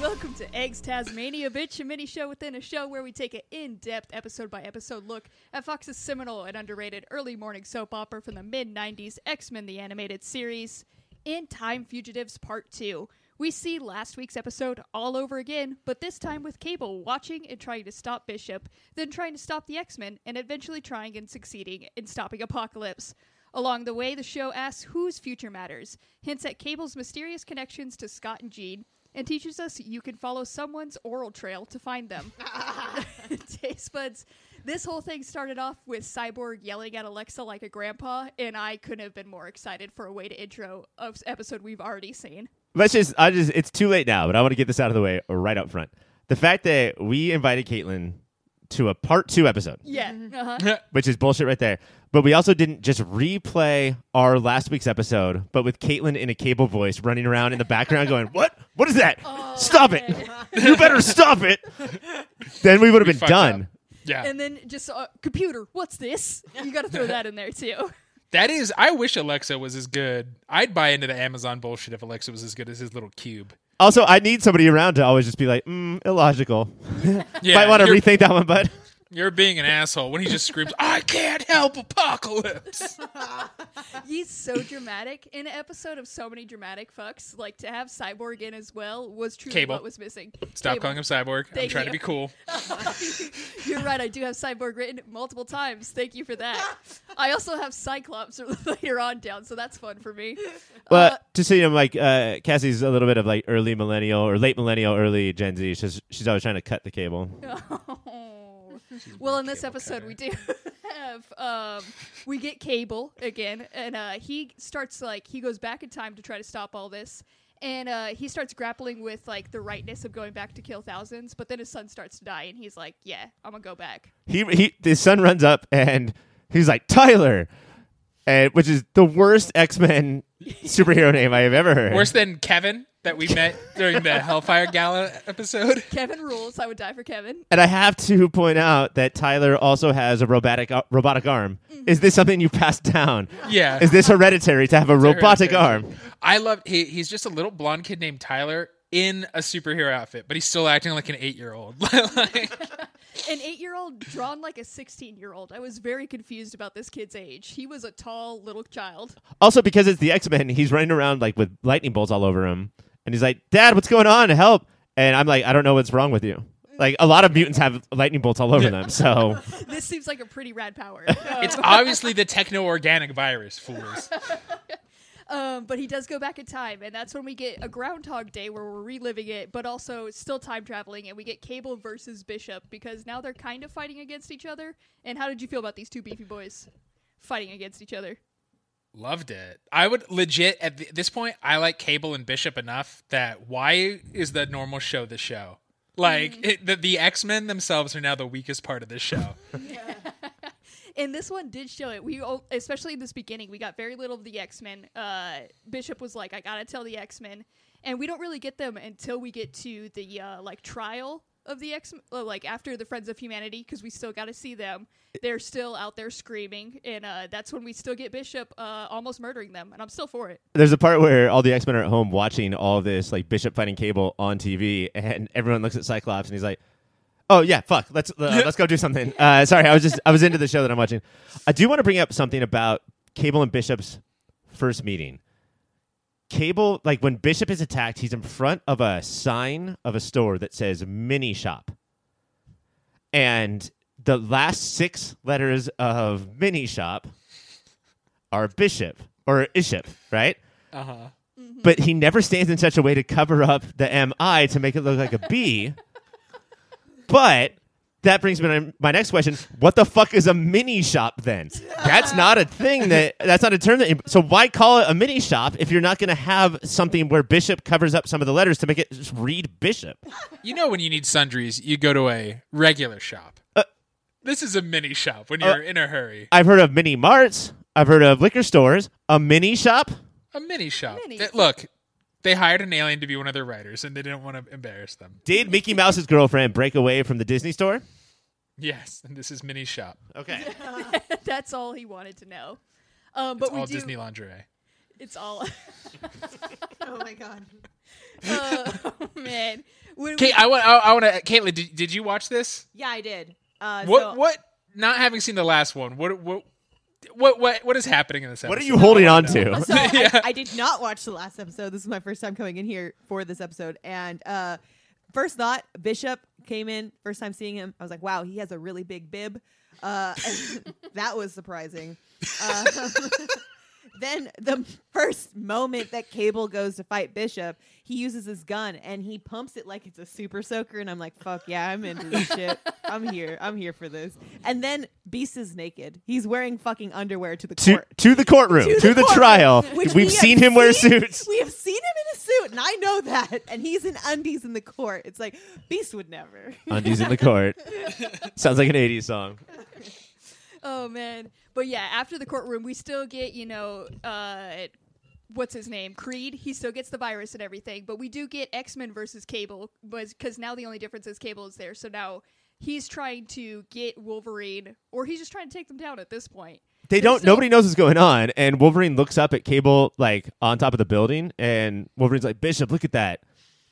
Welcome to X-Tasmania, bitch, a mini show within a show where we take an in-depth episode-by-episode look at Fox's seminal and underrated early morning soap opera from the mid-90s, X-Men the Animated Series. In Time Fugitives Part 2, we see last week's episode all over again, but this time with Cable watching and trying to stop Bishop, then trying to stop the X-Men, and eventually trying and succeeding in stopping Apocalypse. Along the way, the show asks whose future matters, hints at Cable's mysterious connections to Scott and Jean, and teaches us you can follow someone's oral trail to find them. Taste buds. This whole thing started off with Cyborg yelling at Alexa like a grandpa, and I couldn't have been more excited for a way to intro a episode we've already seen. Let's just, I just, it's too late now, but I want to get this out of the way right up front. The fact that we invited Katelynn to a part two episode, Yeah. Uh-huh. which is bullshit right there. But we also didn't just replay our last week's episode, but with Katelynn in a cable voice running around in the background going, What? What is that? stop it. you better stop it. Then we would have been done. up. Yeah. And then just uh, computer, what's this? You got to throw that in there too. That is, I wish Alexa was as good. I'd buy into the Amazon bullshit if Alexa was as good as his little cube. Also, I need somebody around to always just be like, mm, illogical. Yeah, Might want to rethink that one, bud. You're being an asshole when he just screams, "I can't help apocalypse." He's so dramatic in an episode of so many dramatic fucks. Like to have Cyborg in as well was truly Cable. what was missing. Stop Cable. calling him cyborg. I'm trying you. to be cool. You're right. I do have Cyborg written multiple times. Thank you for that. I also have Cyclops later on down, so that's fun for me. Well, Uh, to see him like uh, Cassie's a little bit of like early millennial or late millennial, early Gen Z. She's she's always trying to cut the cable. Well, in this episode, we do have um, we get Cable again, and uh, he starts like he goes back in time to try to stop all this, and uh, he starts grappling with like the rightness of going back to kill thousands. But then his son starts to die, and he's like, "Yeah, I'm gonna go back." He he his son runs up and he's like Tyler, and which is the worst X Men superhero name I have ever heard. Worse than Kevin that we met during the Hellfire Gala episode. Kevin rules. I would die for Kevin. And I have to point out that Tyler also has a robotic uh, robotic arm. Is this something you passed down? Yeah. Is this hereditary to have a robotic hereditary. arm? I love he, he's just a little blonde kid named Tyler in a superhero outfit, but he's still acting like an eight year old. like, An eight-year-old drawn like a sixteen-year-old. I was very confused about this kid's age. He was a tall little child. Also, because it's the X Men, he's running around like with lightning bolts all over him, and he's like, "Dad, what's going on? Help!" And I'm like, "I don't know what's wrong with you." Like a lot of mutants have lightning bolts all over them, so This seems like a pretty rad power. it's obviously the techno organic virus, fools. Um, but he does go back in time, and that's when we get a Groundhog Day where we're reliving it, but also still time traveling, and we get Cable versus Bishop because now they're kind of fighting against each other. And how did you feel about these two beefy boys fighting against each other? Loved it. I would legit at th- this point. I like Cable and Bishop enough that why is the normal show the show? Like it, the the X Men themselves are now the weakest part of this show. And this one did show it. We, all- especially in this beginning, we got very little of the X Men. Uh, Bishop was like, "I gotta tell the X Men," and we don't really get them until we get to the uh, like trial of the X, uh, like after the Friends of Humanity, because we still got to see them. They're still out there screaming, and uh, that's when we still get Bishop uh, almost murdering them, and I'm still for it. There's a part where all the X Men are at home watching all this, like Bishop fighting Cable on TV, and everyone looks at Cyclops and he's like, "Oh yeah, fuck, let's uh, let's go do something." Uh, sorry, I was just I was into the show that I'm watching. I do want to bring up something about Cable and Bishop's first meeting. Cable, like when Bishop is attacked, he's in front of a sign of a store that says "Mini Shop," and the last six letters of "Mini Shop" are Bishop or Iship, right? Uh huh. but he never stands in such a way to cover up the MI to make it look like a B. but that brings me to my next question: What the fuck is a mini shop then? That's not a thing that that's not a term that. So why call it a mini shop if you're not going to have something where Bishop covers up some of the letters to make it just read Bishop? You know when you need sundries, you go to a regular shop. Uh, this is a mini shop when you're in a hurry. I've heard of mini marts. I've heard of liquor stores. A mini shop. A mini shop. Mini. Th- look, they hired an alien to be one of their writers, and they didn't want to embarrass them. Did Mickey Mouse's girlfriend break away from the Disney store? Yes, and this is Minnie's shop. Okay. that's all he wanted to know. Um, but It's we all do. Disney lingerie. It's all. Oh my god. oh man. When Kate, I want. I, I want to. Katelynn, did, did you watch this? Yeah, I did. Uh, What? so- what? Not having seen the last one. What? What? What? What? What is happening in this episode? What are you holding on to? So I, Yeah. I did not watch the last episode. This is my first time coming in here for this episode. And uh, first thought, Bishop came in. First time seeing him, I was like, "Wow, he has a really big bib." Uh, that was surprising. Uh, then the first moment that Cable goes to fight Bishop, he uses his gun and he pumps it like it's a super soaker. And I'm like, "Fuck yeah, I'm into this shit. I'm here. I'm here for this." And then Beast is naked. He's wearing fucking underwear to the to, court to the courtroom, to, the, courtroom, trial. which We've we seen have him wear suits. We have seen him in a suit, and I know that. And he's in undies in the court. It's like Beast would never. Undies in the court. Sounds like an 80s song. Oh man. But yeah, after the courtroom, we still get you know, uh, what's his name, Creed. He still gets the virus and everything. But we do get X Men versus Cable, was because now the only difference is Cable is there. So now he's trying to get Wolverine, or he's just trying to take them down at this point. They They're don't. still- Nobody knows what's going on, and Wolverine looks up at Cable like on top of the building, and Wolverine's like, "Bishop, look at that.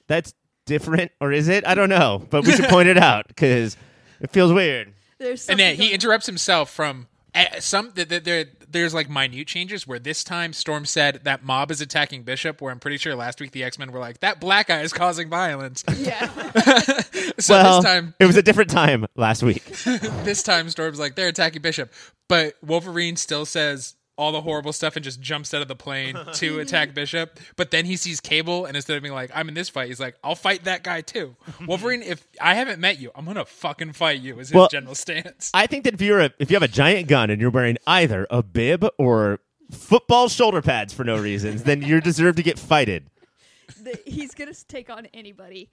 That's different, or is it? I don't know, but we should point it out because it feels weird." There's and then he going- interrupts himself from uh, some. th- th- There, there's like minute changes where this time Storm said that mob is attacking Bishop. Where I'm pretty sure last week the X Men were like that black guy is causing violence. yeah. so well, this time, it was a different time last week. this time Storm's like they're attacking Bishop, but Wolverine still says all the horrible stuff and just jumps out of the plane to attack Bishop. But then he sees Cable and instead of being like, I'm in this fight, he's like, I'll fight that guy too. Wolverine, if I haven't met you, I'm gonna fucking fight you is his Well, general stance. I think that if you're a, if you have a giant gun and you're wearing either a bib or football shoulder pads for no reasons, then you deserve to get fighted. the, he's gonna take on anybody.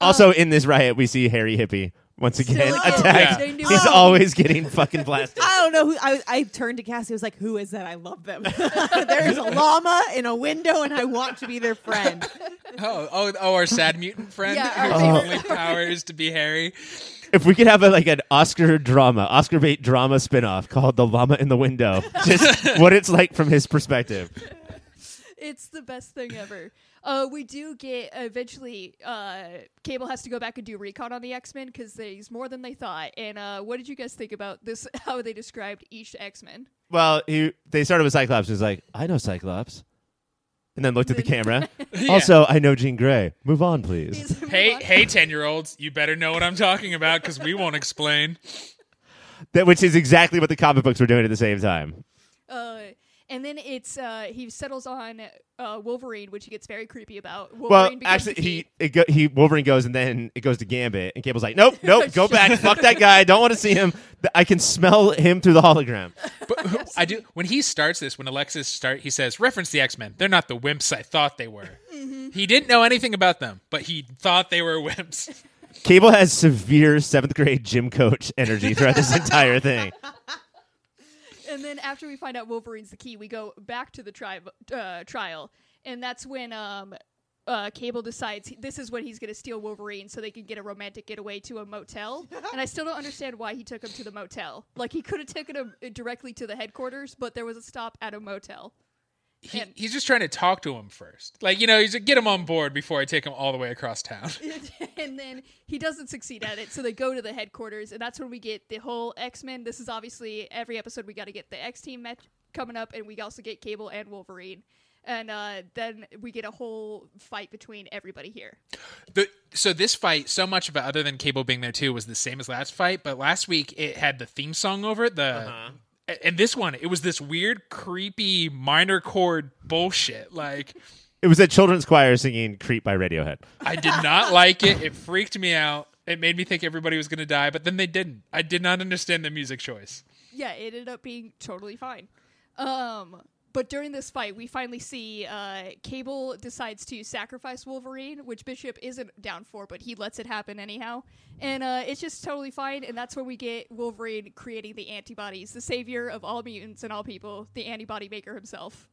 Also, um, in this riot, we see Harry Hippie once again Still- attacked. Yeah. They knew He's it. always getting fucking blasted. I don't know who. I, I turned to Cassie. I was like, "Who is that? I love them. there is a llama in a window, and I want to be their friend." Oh, oh, oh, our sad mutant friend Yeah, whose our- oh. only power is to be Harry. If we could have a, like an Oscar drama, Oscar bait drama spinoff called "The Llama in the Window," just what it's like from his perspective. It's the best thing ever. Uh, we do get eventually. Uh, Cable has to go back and do recon on the X Men because there's more than they thought. And uh, what did you guys think about this? How they described each X Men? Well, he they started with Cyclops. He was like, "I know Cyclops," and then looked at the camera. Yeah. Also, I know Jean Grey. Move on, please. Hey, hey, ten year olds, you better know what I'm talking about because we won't explain. That which is exactly what the comic books were doing at the same time. Uh, and then it's uh, he settles on uh, Wolverine, which he gets very creepy about. Wolverine Well, actually, the he it go, he Wolverine goes and then it goes to Gambit, and Cable's like, "Nope, nope, go back, fuck that guy. I Don't want to see him. I can smell him through the hologram." But who- I do when he starts this. When Alexis start, he says, "Reference the X Men. They're not the wimps I thought they were." He didn't know anything about them, but he thought they were wimps. Cable has severe seventh grade gym coach energy throughout this entire thing. And then after we find out Wolverine's the key, we go back to the tri- uh, trial, and that's when um, uh, Cable decides he- this is when he's going to steal Wolverine so they can get a romantic getaway to a motel. and I still don't understand why he took him to the motel. Like he could have taken him uh, directly to the headquarters, but there was a stop at a motel. He, And- he's just trying to talk to him first. Like, you know, he's like, get him on board before I take him all the way across town. and then he doesn't succeed at it, so they go to the headquarters, and that's when we get the whole X Men. This is obviously every episode we got to get the X Team match coming up, and we also get Cable and Wolverine, and uh, then we get a whole fight between everybody here. The, so this fight, so much of it, other than Cable being there too, was the same as last fight. But last week it had the theme song over it. The a- and this one, it was this weird, creepy minor chord bullshit. Like It was a children's choir singing "Creep" by Radiohead. I did not like it. It freaked me out. It made me think everybody was going to die, but then they didn't. I did not understand the music choice. Yeah, it ended up being totally fine. Um, but during this fight, we finally see uh, Cable decides to sacrifice Wolverine, which Bishop isn't down for, but he lets it happen anyhow. And uh, it's just totally fine. And that's when we get Wolverine creating the antibodies, the savior of all mutants and all people, the antibody maker himself.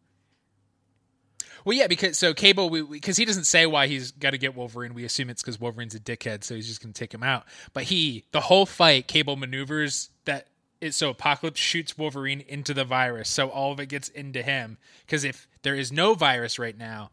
Well, yeah, because so Cable, because he doesn't say why he's got to get Wolverine. We assume it's because Wolverine's a dickhead, so he's just going to take him out. But he, the whole fight, Cable maneuvers it so Apocalypse shoots Wolverine into the virus, so all of it gets into him. Because if there is no virus right now,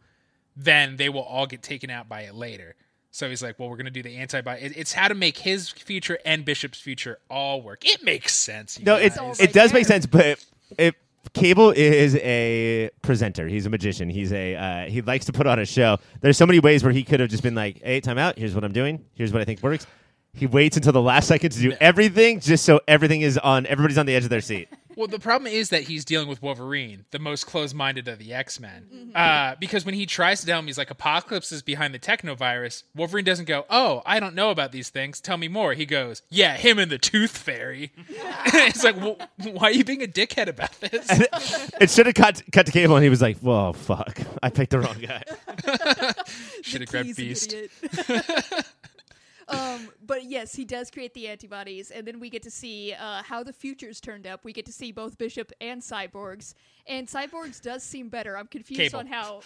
then they will all get taken out by it later. So he's like, well, we're going to do the antibody. It, it's how to make his future and Bishop's future all work. It makes sense. No, it guys. all it does make sense, but it, Cable is a presenter. He's a magician. He's a uh, he likes to put on a show. There's so many ways where he could have just been like, "Hey, time out. Here's what I'm doing. Here's what I think works." He waits until the last second to do everything, just so everything is on. Everybody's on the edge of their seat. Well, the problem is that he's dealing with Wolverine, the most closed-minded of the X-Men. Mm-hmm. Uh, because when he tries to tell him, he's like, "Apocalypse is behind the technovirus." Wolverine doesn't go, "Oh, I don't know about these things. Tell me more." He goes, "Yeah, him and the Tooth Fairy." it's like, well, why are you being a dickhead about this? It should have cut cut to Cable, and he was like, "Whoa, fuck! I picked the wrong guy." Should have grabbed keys, an Beast. Idiot. um, but yes, he does create the antibodies, and then we get to see uh, how the futures turned up. We get to see both Bishop and Cyborgs, and Cyborgs does seem better. I'm confused Cable. on how.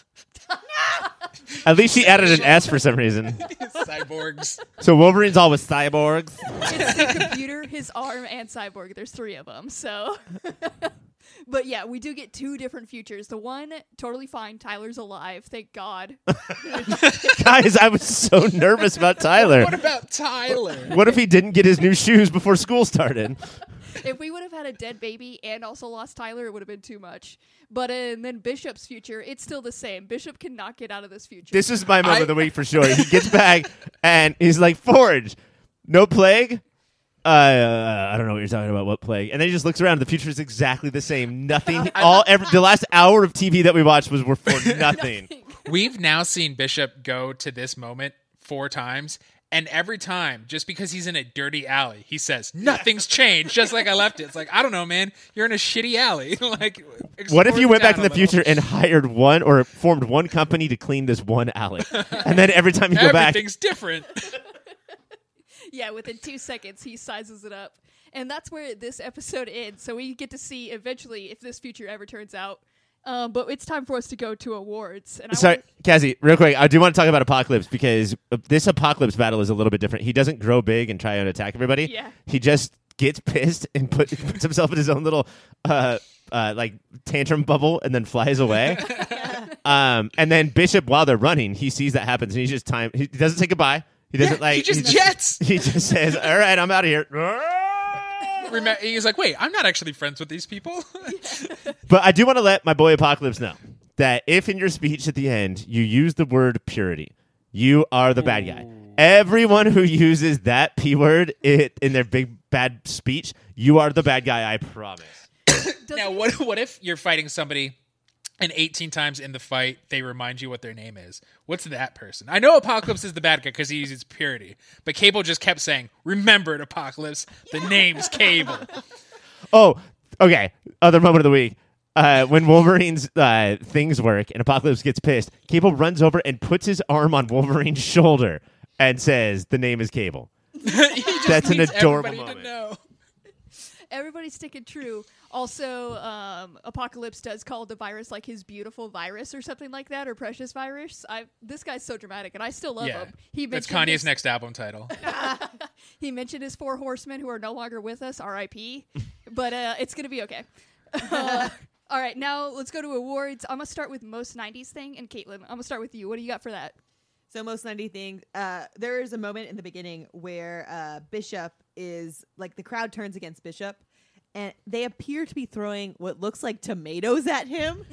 At least she added an S for some reason. Cyborgs. So Wolverine's all with cyborgs. it's the computer, his arm, and Cyborg. There's three of them. So, but yeah, we do get two different futures. The one totally fine. Tyler's alive. Thank God. Guys, I was so nervous about Tyler. What about Tyler? What if he didn't get his new shoes before school started? if we would have had a dead baby and also lost Tyler, it would have been too much. But uh, and then Bishop's future, it's still the same. Bishop cannot get out of this future. This is my moment I- of the week for sure. He gets back and he's like, Forge, no plague? Uh, I don't know what you're talking about. What plague? And then he just looks around. The future is exactly the same. Nothing. all every, the last hour of TV that we watched was were for nothing. We've now seen Bishop go to this moment four times, and every time, just because he's in a dirty alley, he says, Nothing's changed, just like I left it. It's like, I don't know, man. You're in a shitty alley. like, What if you went back in the little. future and hired one or formed one company to clean this one alley, and then every time you go back, Everything's different. Yeah, within two seconds, he sizes it up. And that's where this episode ends. So we get to see eventually if this future ever turns out. Um, but it's time for us to go to awards. And I Sorry, want- Cassie, real quick. I do want to talk about Apocalypse because uh, this Apocalypse battle is a little bit different. He doesn't grow big and try and attack everybody. Yeah. He just gets pissed and put, puts himself in his own little uh, uh, like tantrum bubble and then flies away. um, and then Bishop, while they're running, he sees that happens and he just time. He doesn't say goodbye. He doesn't like. he just jets. He just says, "All right, I'm out of here." He's like, Wait, I'm not actually friends with these people. But I do want to let my boy Apocalypse know that if in your speech at the end you use the word purity, you are the bad guy. Everyone who uses that p word it in their big bad speech, you are the bad guy. I promise. now, what, what if you're fighting somebody and 18 times in the fight they remind you what their name is? What's that person? I know Apocalypse is the bad guy because he uses purity, but Cable just kept saying, Remember it, Apocalypse. The name's Cable. Oh, okay. Other moment of the week. Uh, when Wolverine's uh, things work and Apocalypse gets pissed, Cable runs over and puts his arm on Wolverine's shoulder and says, "The name is Cable." That's an adorable moment. Know. Everybody's sticking true. Also, um, Apocalypse does call the virus like his beautiful virus or something like that, or precious virus. I this guy's so dramatic, and I still love yeah, him. He that's mentioned Kanye's his, next album title. He mentioned his four horsemen who are no longer with us, R.I.P. but uh, it's gonna be okay. Uh, all right, now let's go to awards. I'm gonna start with most '90s thing, and Katelynn, I'm gonna start with you. What do you got for that? So most ninety thing, uh, there is a moment in the beginning where uh, Bishop is like the crowd turns against Bishop, and they appear to be throwing what looks like tomatoes at him,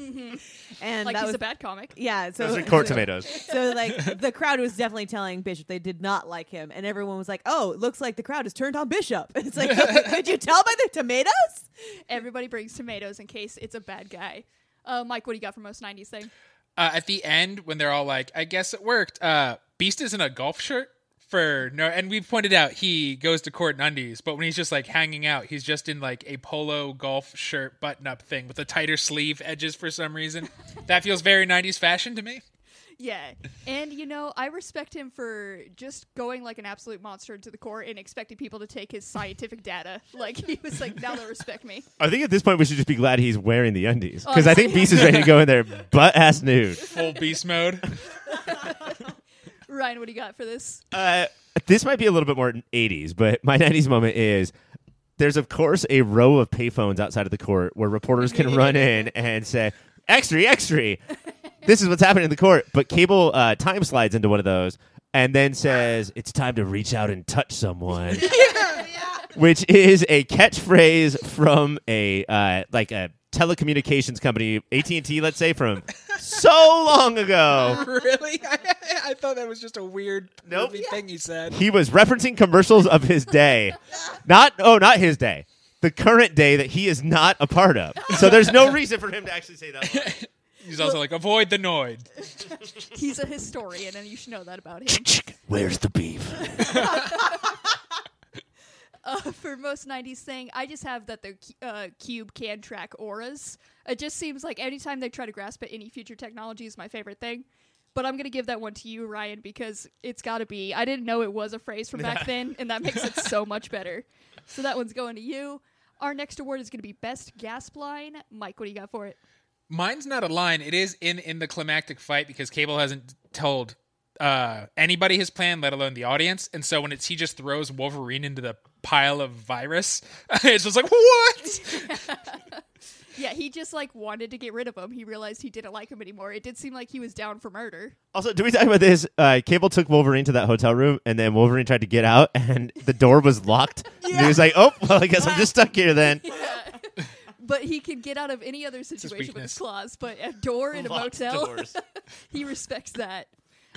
and Like that he's was a bad comic. yeah. So Those are court so- tomatoes. So like the crowd was definitely telling Bishop they did not like him, and everyone was like, "Oh, it looks like the crowd has turned on Bishop." It's like, could you tell by the tomatoes? Everybody brings tomatoes in case it's a bad guy. Uh, Mike, what do you got for most '90s thing? Uh, at the end when they're all like, "I guess it worked." Uh, Beast is in a golf shirt for no, and we've pointed out he goes to court in undies, but when he's just like hanging out, he's just in like a polo golf shirt button-up thing with the tighter sleeve edges for some reason. that feels very '90s fashion to me. Yeah, and you know I respect him for just going like an absolute monster to the court and expecting people to take his scientific data. Like he was like, now they'll respect me. I think at this point we should just be glad he's wearing the undies because I think Beast is ready to go in there butt ass nude. Full beast mode. Ryan, what do you got for this? Uh, this might be a little bit more 80s, but my 90s moment is there's of course a row of payphones outside of the court where reporters can run in and say extra extra this is what's happening in the court but cable uh, time slides into one of those and then says it's time to reach out and touch someone which is a catchphrase from a uh, like a telecommunications company AT&T let's say from so long ago really? I, I thought that was just a weird Nope. movie thing he said. he was referencing commercials of his day. Not oh, not his day. The current day that he is not a part of. So there's no reason for him to actually say that. Line. He's also like, avoid the Noid. He's a historian, and you should know that about him. Where's the beef? Uh, for most '90s thing, I just have that the cu- uh, cube can track auras. It just seems like anytime they try to grasp at any future technology is my favorite thing. But I'm gonna give that one to you, Ryan, because it's got to be. I didn't know it was a phrase from back then, and that makes it so much better. So that one's going to you. Our next award is gonna be best gasp line. Mike, what do you got for it? Mine's not a line. It is in in the climactic fight because Cable hasn't told uh, anybody his plan, let alone the audience. And so when it's he just throws Wolverine into the pile of virus, it's just like what? Yeah, he just like wanted to get rid of him. He realized he didn't like him anymore. It did seem like he was down for murder. Also, do we talk about this? Uh, Cable took Wolverine to that hotel room, and then Wolverine tried to get out, and the door was locked. And he was like, "Oh, well, I guess I'm just stuck here then." But he can get out of any other situation with his claws. But a door in a Locked motel, doors. he respects that.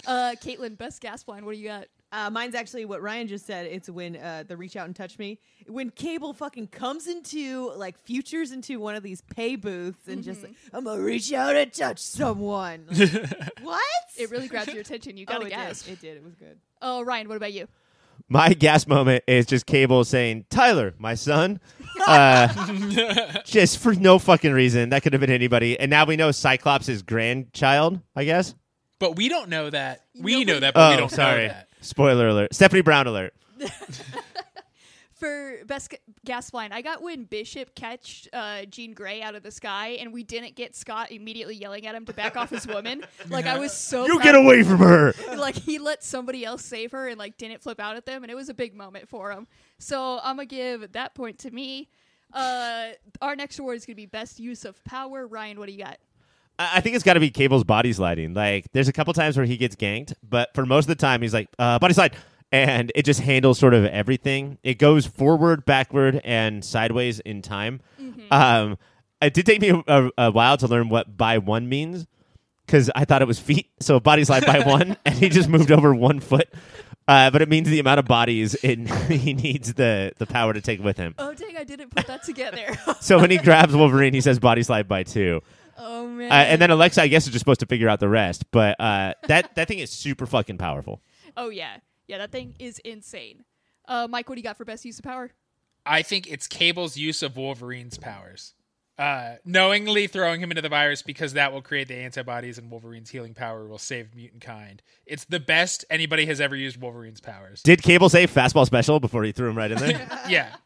Uh, Katelynn, best gasp line. What do you got? Uh, mine's actually what Ryan just said. It's when uh, the reach out and touch me. When Cable fucking comes into like futures into one of these pay booths and just like, I'm gonna reach out and touch someone. Like, what? It really grabs your attention. You oh, got to it gasp. did. It did. It was good. Oh, Ryan, what about you? My gas moment is just Cable saying, "Tyler, my son," uh, just for no fucking reason. That could have been anybody. And now we know Cyclops' is grandchild. I guess. but we don't know that. We Nobody- know that, but we Oh, don't sorry. know that. Spoiler alert. Stephanie Brown alert. For best ga- gasp line, I got when Bishop catched uh, Jean Grey out of the sky, and we didn't get Scott immediately yelling at him to back off his woman. Like I was so You proud get away from her. like he let somebody else save her and like didn't flip out at them and it was a big moment for him so i'm gonna give that point to me uh our next award is gonna be best use of power ryan what do you got I I think it's got to be Cable's body sliding. Like, there's a couple times where he gets ganked, but for most of the time, he's like, uh, body slide. And it just handles sort of everything. It goes forward, backward, and sideways in time. Um, it did take me a, a, a while to learn what by one means because I thought it was feet. So body slide by one, and he just moved over one foot. Uh, but it means the amount of bodies in, he needs the, the power to take with him. oh dang i didn't put that together So when he grabs Wolverine, he says body slide by two. oh man Uh, and then Alexa, I guess, is just supposed to figure out the rest. But uh, that that thing is super fucking powerful. oh yeah yeah that thing is insane uh mike what do you got for best use of power I think it's Cable's use of Wolverine's powers. Uh, knowingly throwing him into the virus because that will create the antibodies and Wolverine's healing power will save mutant kind. It's the best anybody has ever used Wolverine's powers. Did Cable say fastball special before he threw him right in there? yeah.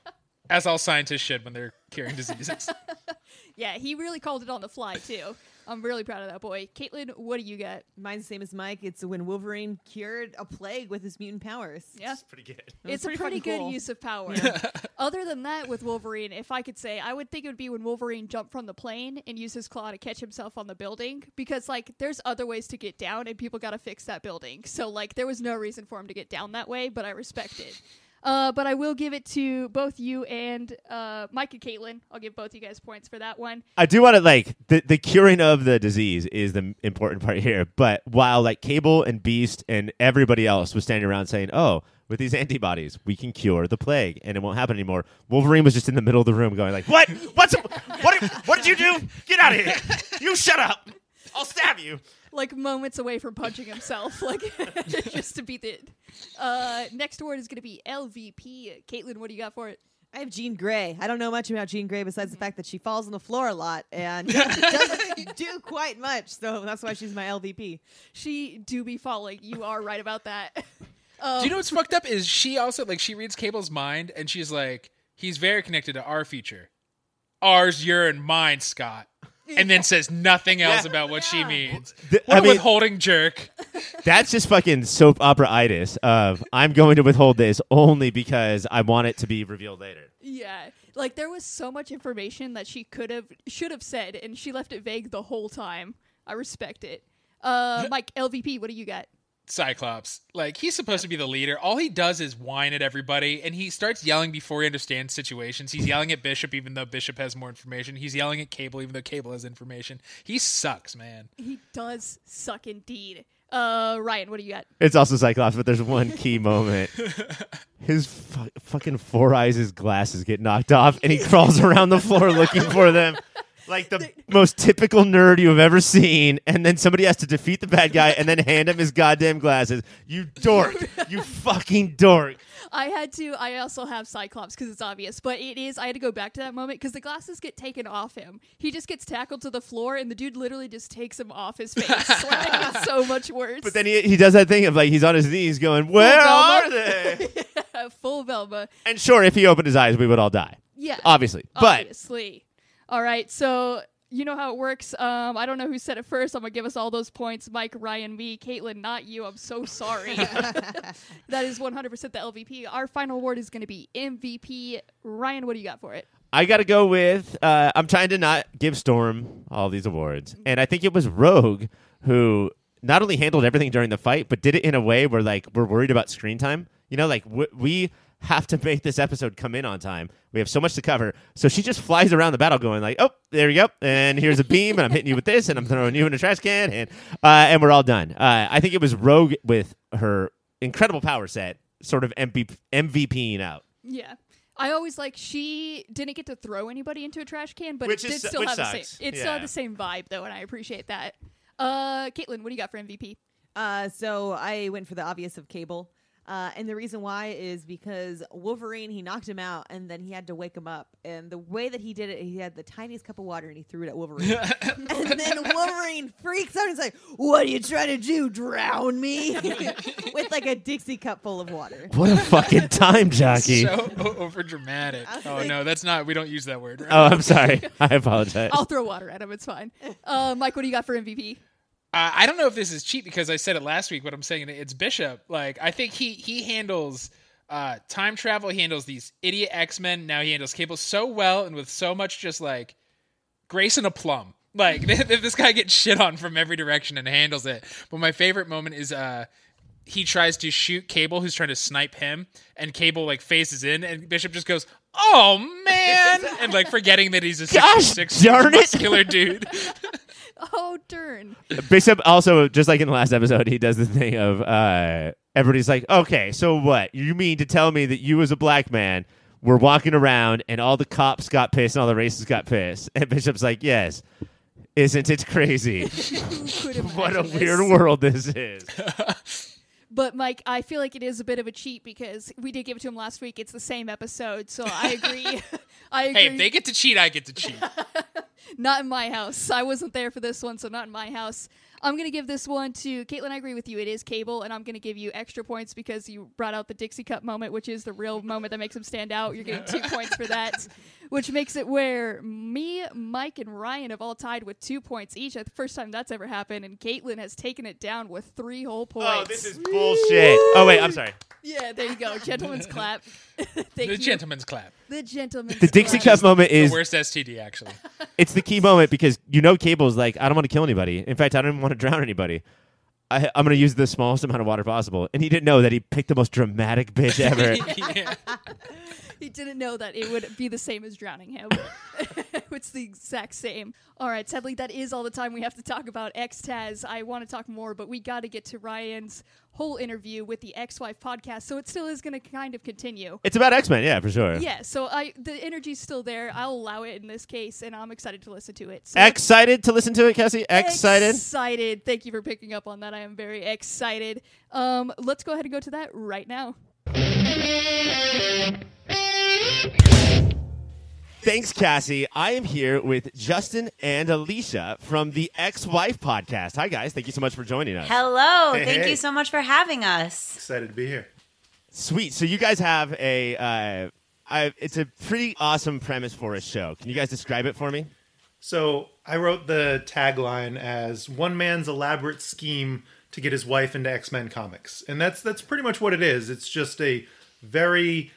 As all scientists should when they're curing diseases. Yeah, he really called it on the fly too. I'm really proud of that boy. Katelynn, what do you got? Mine's the same as Mike. It's when Wolverine cured a plague with his mutant powers. Yeah. Pretty good. was it's a pretty pretty good cool. use of power. Other than that, with Wolverine, if I could say, I would think it would be when Wolverine jumped from the plane and used his claw to catch himself on the building. Because, like, there's other ways to get down, and people got to fix that building. So, like, there was no reason for him to get down that way, but I respect it. Uh, but I will give it to both you and uh, Mike and Katelynn. I'll give both you guys points for that one. I do want to like the the curing of the disease is the important part here. But while like Cable and Beast and everybody else was standing around saying, "Oh, with these antibodies, we can cure the plague and it won't happen anymore," Wolverine was just in the middle of the room going like, "What? What's what? What did you do? Get out of here! You shut up! I'll stab you!" Like, moments away from punching himself. Like, just to beat it. Uh, next word is going to be LVP. Katelynn, what do you got for it? I have Jean Grey. I don't know much about Jean Grey besides the fact that she falls on the floor a lot and doesn't do quite much. So that's why she's my LVP. She do be falling. You are right about that. Do you know what's fucked up is she also like she reads Cable's mind and she's like, he's very connected to our future. Ours, your, and mine, Scott. And then says nothing else Yeah. about what she means. Th- What I a mean- withholding jerk. That's just fucking soap opera itis of I'm going to withhold this only because I want it to be revealed later. Yeah. Like there was so much information that she could have should have said and she left it vague the whole time. I respect it. Uh Mike, LVP, what do you got? Cyclops. Like he's supposed to be the leader. All he does is whine at everybody, and he starts yelling before he understands situations. He's yelling at Bishop even though Bishop has more information. He's yelling at Cable even though Cable has information. He sucks, man. He does suck indeed. Uh Ryan, what do you got? It's also Cyclops, but there's one key moment. His fu- fucking four eyes, his glasses get knocked off, and he crawls around the floor looking for them. Like the most typical nerd you have ever seen, and then somebody has to defeat the bad guy and then hand him his goddamn glasses. You dork! You fucking dork! I had to. I also have Cyclops because it's obvious, but it is. I had to go back to that moment because the glasses get taken off him. He just gets tackled to the floor, and the dude literally just takes him off his face. like, it's so much worse. But then he, he does that thing of like he's on his knees going, "Where are they?" full Velma. and sure, if he opened his eyes, we would all die, Yeah, obviously. But obviously. All right, so you know how it works. Um, I don't know who said it first. I'm gonna give us all those points. Mike, Ryan, me, Katelynn, not you. I'm so sorry. that is 100% the LVP. Our final award is gonna be MVP. Ryan, what do you got for it? I got to go with. Uh, I'm trying to not give Storm all these awards, and I think it was Rogue who not only handled everything during the fight, but did it in a way where like we're worried about screen time. You know, like w- we have to make this episode come in on time. We have so much to cover, so she just flies around the battle, going like, "Oh, there you go, and here's a beam, and I'm hitting you with this, and I'm throwing you in a trash can, and uh, and we're all done." Uh, I think it was Rogue with her incredible power set, sort of MVP MVPing out. Yeah. I always like she didn't get to throw anybody into a trash can, but Which it did is- still which have the same. It still Yeah. had the same vibe though, and I appreciate that. Uh, Katelynn, what do you got for MVP? Uh, so I went for the obvious of Cable. Uh, and the reason why is because Wolverine, he knocked him out and then he had to wake him up. And the way that he did it, he had the tiniest cup of water and he threw it at Wolverine. and then Wolverine freaks out and he's like, What are you trying to do? Drown me? With like a Dixie cup full of water. What a fucking time jockey! So over dramatic. Oh no, that's not. We don't use that word. Right? Oh, I'm sorry. I apologize. I'll throw water at him. It's fine. Uh, Mike, what do you got for MVP? Uh, I don't know if this is cheap because I said it last week, but I'm saying it, it's Bishop. Like I think he he handles uh, time travel. He handles these idiot X Men. Now he handles Cable so well and with so much just like grace and aplomb. Like this guy gets shit on from every direction and handles it. But my favorite moment is uh he tries to shoot Cable, who's trying to snipe him, and Cable like faces in, and Bishop just goes, "Oh man!" and like forgetting that he's a Gosh six darn it. muscular dude. Oh, darn. Bishop also, just like in the last episode, he does the thing of uh, everybody's like, okay, so what? You mean to tell me that you, as a black man, were walking around and all the cops got pissed and all the racists got pissed? And Bishop's like, yes. Isn't it crazy? What a imagine this? weird world this is. But Mike, I feel like it is a bit of a cheat because we did give it to him last week. It's the same episode, so I agree. I agree. hey, if they get to cheat, I get to cheat. not in my house. I wasn't there for this one, so not in my house. I'm gonna give this one to Katelynn. I agree with you. It is Cable, and I'm gonna give you extra points because you brought out the Dixie Cup moment, which is the real moment that makes him stand out. You're getting two points for that, which makes it where me, Mike, and Ryan have all tied with two points each. That's the first time that's ever happened, and Katelynn has taken it down with three whole oh, points. Oh, this is bullshit. Oh wait, I'm sorry. yeah. There you go, Gentlemen's clap. Thank The you. gentleman's clap. The gentleman's The Dixie clap. Cup moment is the worst STD, actually. it's the key moment because you know Cable's like, I don't want to kill anybody. In fact, I don't even want to drown anybody. I, I'm going to use the smallest amount of water possible. And he didn't know that he picked the most dramatic bitch ever. Yeah. He didn't know that it would be the same as drowning him. it's the exact same. All right, sadly, that is all the time we have to talk about X-Taz. I want to talk more, but we got to get to Ryan's whole interview with the X-Wife podcast, so it still is going to kind of continue. it's about X Men, yeah, for sure. Yeah, so I the energy's still there. I'll allow it in this case, and I'm excited to listen to it. So Excited to listen to it, Cassie? Excited? Excited. Thank you for picking up on that. I am very excited. Um, let's go ahead and go to that right now. Thanks, Cassie. I am here with Justin and Alicia from the X-Wife podcast. Hi, guys. Thank you so much for joining us. Hello. Hey, Thank hey. you so much for having us. Excited to be here. Sweet. So, you guys have a. Uh, I, it's a pretty awesome premise for a show. Can you guys describe it for me? So I wrote the tagline as one man's elaborate scheme to get his wife into X-Men comics. And that's that's pretty much what it is. It's just a very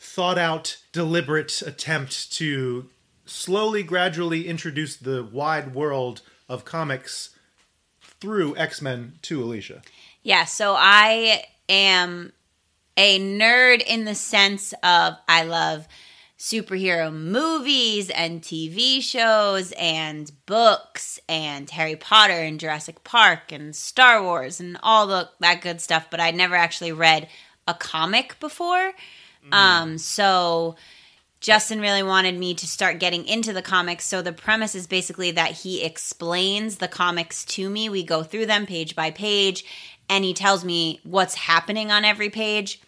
thought out, deliberate attempt to slowly gradually introduce the wide world of comics through X-Men to Alicia. Yeah, so I am a nerd in the sense of I love superhero movies and TV shows and books and Harry Potter and Jurassic Park and Star Wars and all the that good stuff, but I'd never actually read a comic before. Um so Justin really wanted me to start getting into the comics. So the premise is basically that he explains the comics to me. We go through them page by page, and he tells me what's happening on every page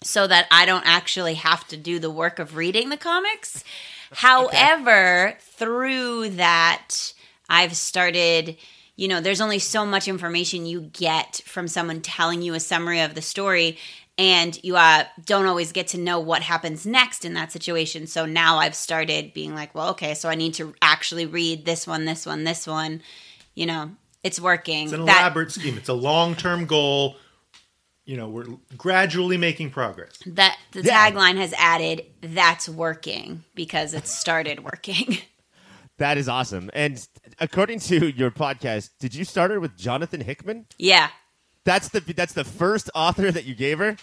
so that I don't actually have to do the work of reading the comics. However, through that, I've started. You know, there's only so much information you get from someone telling you a summary of the story and you uh, don't always get to know what happens next in that situation. So now I've started being like, well, okay, so I need to actually read this one, this one, this one. You know, it's working. It's an That- elaborate scheme. It's a long-term goal. You know, we're gradually making progress. that the Yeah. tagline has added that's working because it started working. That is awesome. And according to your podcast, did you start it with Jonathan Hickman? yeah. That's the that's the first author that you gave her.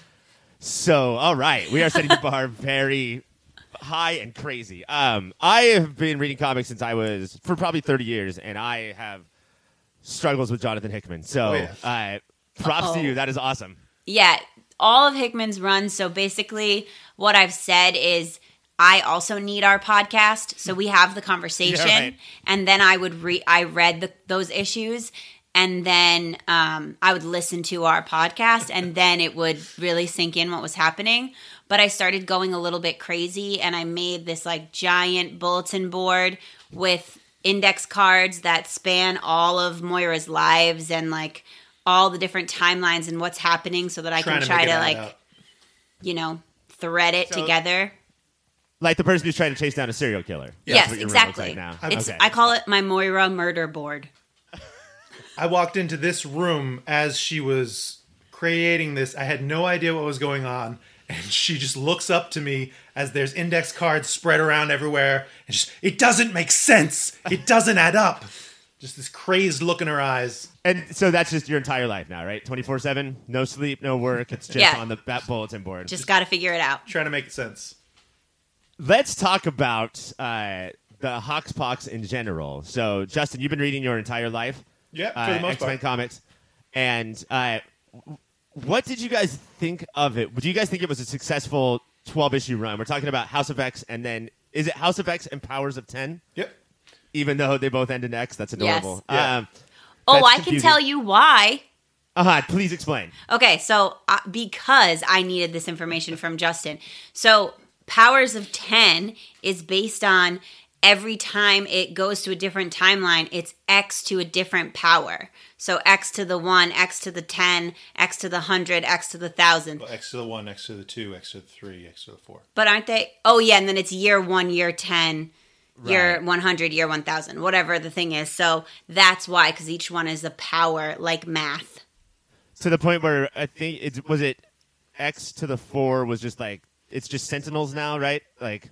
So, all right, we are setting the bar very high and crazy. Um, I have been reading comics since I was for probably thirty years, and I have struggles with Jonathan Hickman. So, Oh, yeah. uh, props to Uh-oh. you. That is awesome. Yeah, all of Hickman's runs. So basically, what I've said is I also need our podcast, so we have the conversation, Yeah, right. and then I would read. I read the, those issues, and then um, I would listen to our podcast, and then it would really sink in what was happening. But I started going a little bit crazy, and I made this like giant bulletin board with index cards that span all of Moira's lives and like all the different timelines and what's happening so that I can try make it to like, up. you know, thread it So- together. Like the person who's trying to chase down a serial killer. That's yes, what your room looks exactly. like now. It's okay. I call it my Moira murder board. I walked into this room as she was creating this. I had no idea what was going on. And she just looks up to me as there's index cards spread around everywhere. And just, it doesn't make sense. It doesn't add up. Just this crazed look in her eyes. and so that's just your entire life now, right? Twenty four seven, no sleep, no work. It's just Yeah. on the that bulletin board. Just got to figure it out. Trying to make sense. Let's talk about uh, the Hoxpox in general. So, Justin, you've been reading your entire life, Yeah, for uh, the most X Men part. comics, and uh, what did you guys think of it? Do you guys think it was a successful twelve issue run? We're talking about House of X, and then is it House of X and Powers of Ten? Yep. Even though they both end in X, that's adorable. Yes. Yeah. Um, Oh, That's I can tell you why. Uh-huh, Please explain. Okay, so uh, because I needed this information from Justin. So, Powers of 10 is based on every time it goes to a different timeline, it's X to a different power. So X to the 1, X to the 10, X to the 100, X to the 1000. Well, X to the one, X to the two, X to the three, X to the four. But aren't they? Oh, yeah. And then it's year 1, year 10, year 100, year 1000, whatever the thing is. So that's why, because each one is a power like math. to the point where I think it was it X to the four was just like it's just Sentinels now, right? Like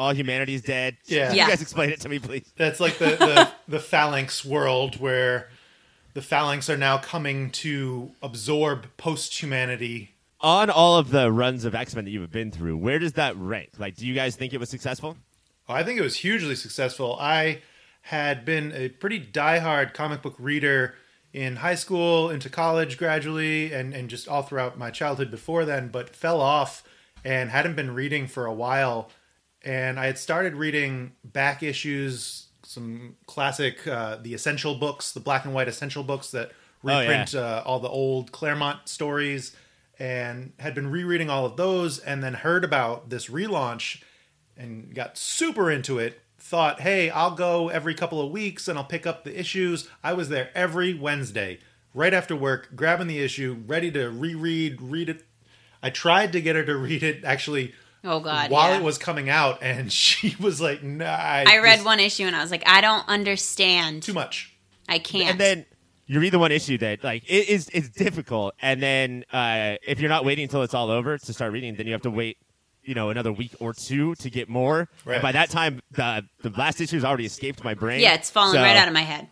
all humanity's dead. Yeah. you Yeah. guys explain it to me, please. That's like the, the, the phalanx world where the phalanx are now coming to absorb post humanity. On all of the runs of X Men that you've been through, where does that rank? Like, do you guys think it was successful? Oh, I think it was hugely successful. I had been a pretty diehard comic book reader in high school, into college gradually, and, and just all throughout my childhood before then, but fell off and hadn't been reading for a while. And I had started reading back issues, some classic, uh, the essential books, the black and white essential books that Oh, yeah. reprint uh, all the old Claremont stories, and had been rereading all of those, and then heard about this relaunch and got super into it. Thought, hey, I'll go every couple of weeks and I'll pick up the issues. I was there every Wednesday, right after work, grabbing the issue, ready to reread, read it. I tried to get her to read it actually Oh, God. while yeah. it was coming out, and she was like, "Nah." I read this- one issue and I was like, I don't understand. too much. I can't. And then you read the one issue that like it is it's difficult, and then uh, if you're not waiting until it's all over to start reading, then you have to wait. You know, another week or two to get more. Right. And by that time, the the last issue has already escaped my brain. yeah, it's falling So right out of my head.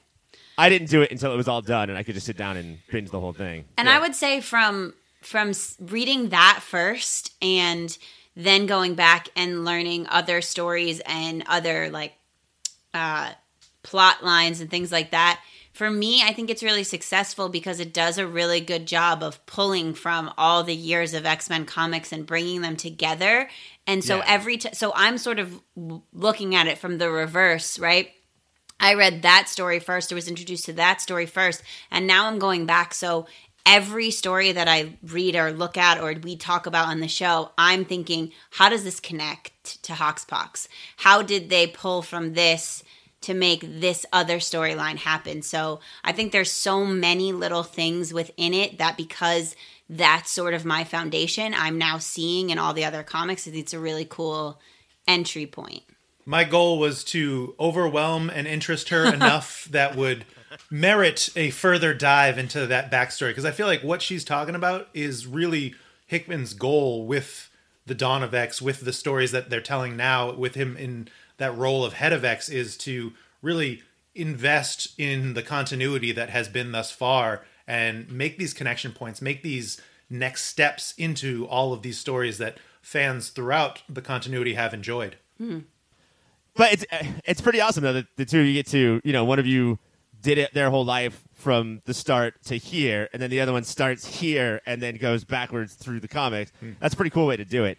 I didn't do it until it was all done, and I could just sit down and binge the whole thing. And I would say from from reading that first and then going back and learning other stories and other like uh, plot lines and things like that. For me, I think it's really successful because it does a really good job of pulling from all the years of X Men comics and bringing them together. And so Yeah. every t- so I'm sort of looking at it from the reverse, right? I read that story first. I was introduced to that story first. And now I'm going back. So every story that I read or look at or we talk about on the show, I'm thinking, how does this connect to Hoxpox? How did they pull from this to make this other storyline happen? So I think there's so many little things within it that because that's sort of my foundation, I'm now seeing in all the other comics. I think It's a really cool entry point. My goal was to overwhelm and interest her enough that would merit a further dive into that backstory because I feel like what she's talking about is really Hickman's goal with the Dawn of X, with the stories that they're telling now, with him in that role of head of X, is to really invest in the continuity that has been thus far and make these connection points, make these next steps into all of these stories that fans throughout the continuity have enjoyed. Hmm. But it's it's pretty awesome though that the two you get to you know one of you did it their whole life from the start to here, and then the other one starts here and then goes backwards through the comics. That's a pretty cool way to do it.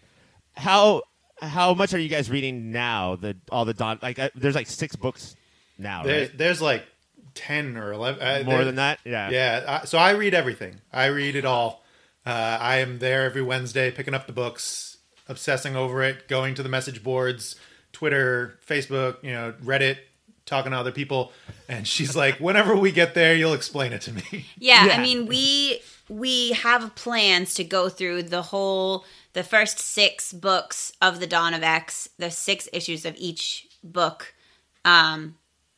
How how much are you guys reading now? The all the Dawn like uh, there's like six books now, There's, right? there's like 10 or 11. Uh, More there- than that, yeah. Yeah. I, so I read everything. I read it all. Uh, I am there every Wednesday picking up the books, obsessing over it, going to the message boards, Twitter, Facebook, you know, Reddit, talking to other people. And she's like, whenever we get there, you'll explain it to me. Yeah, Yeah. I mean we we have plans to go through the whole the first six books of the Dawn of X, the six issues of each book, um,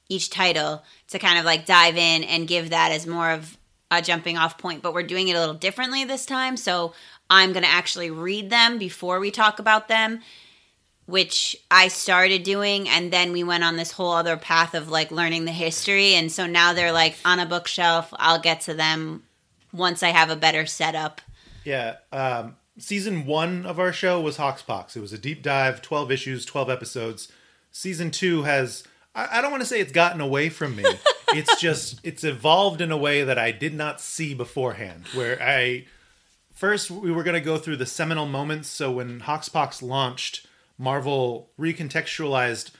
each title to kind of like dive in and give that as more of a jumping off point. But we're doing it a little differently this time, so I'm going to actually read them before we talk about them which I started doing, and then we went on this whole other path of like learning the history, and so now they're like on a bookshelf. I'll get to them once I have a better setup. Yeah. Um, season one of our show was Hoxpox. It was a deep dive, 12 issues, 12 episodes. Season two has, I, I don't want to say it's gotten away from me. it's just, it's evolved in a way that I did not see beforehand. Where I, first, we were going to go through the seminal moments. So when Hoxpox launched, Marvel recontextualized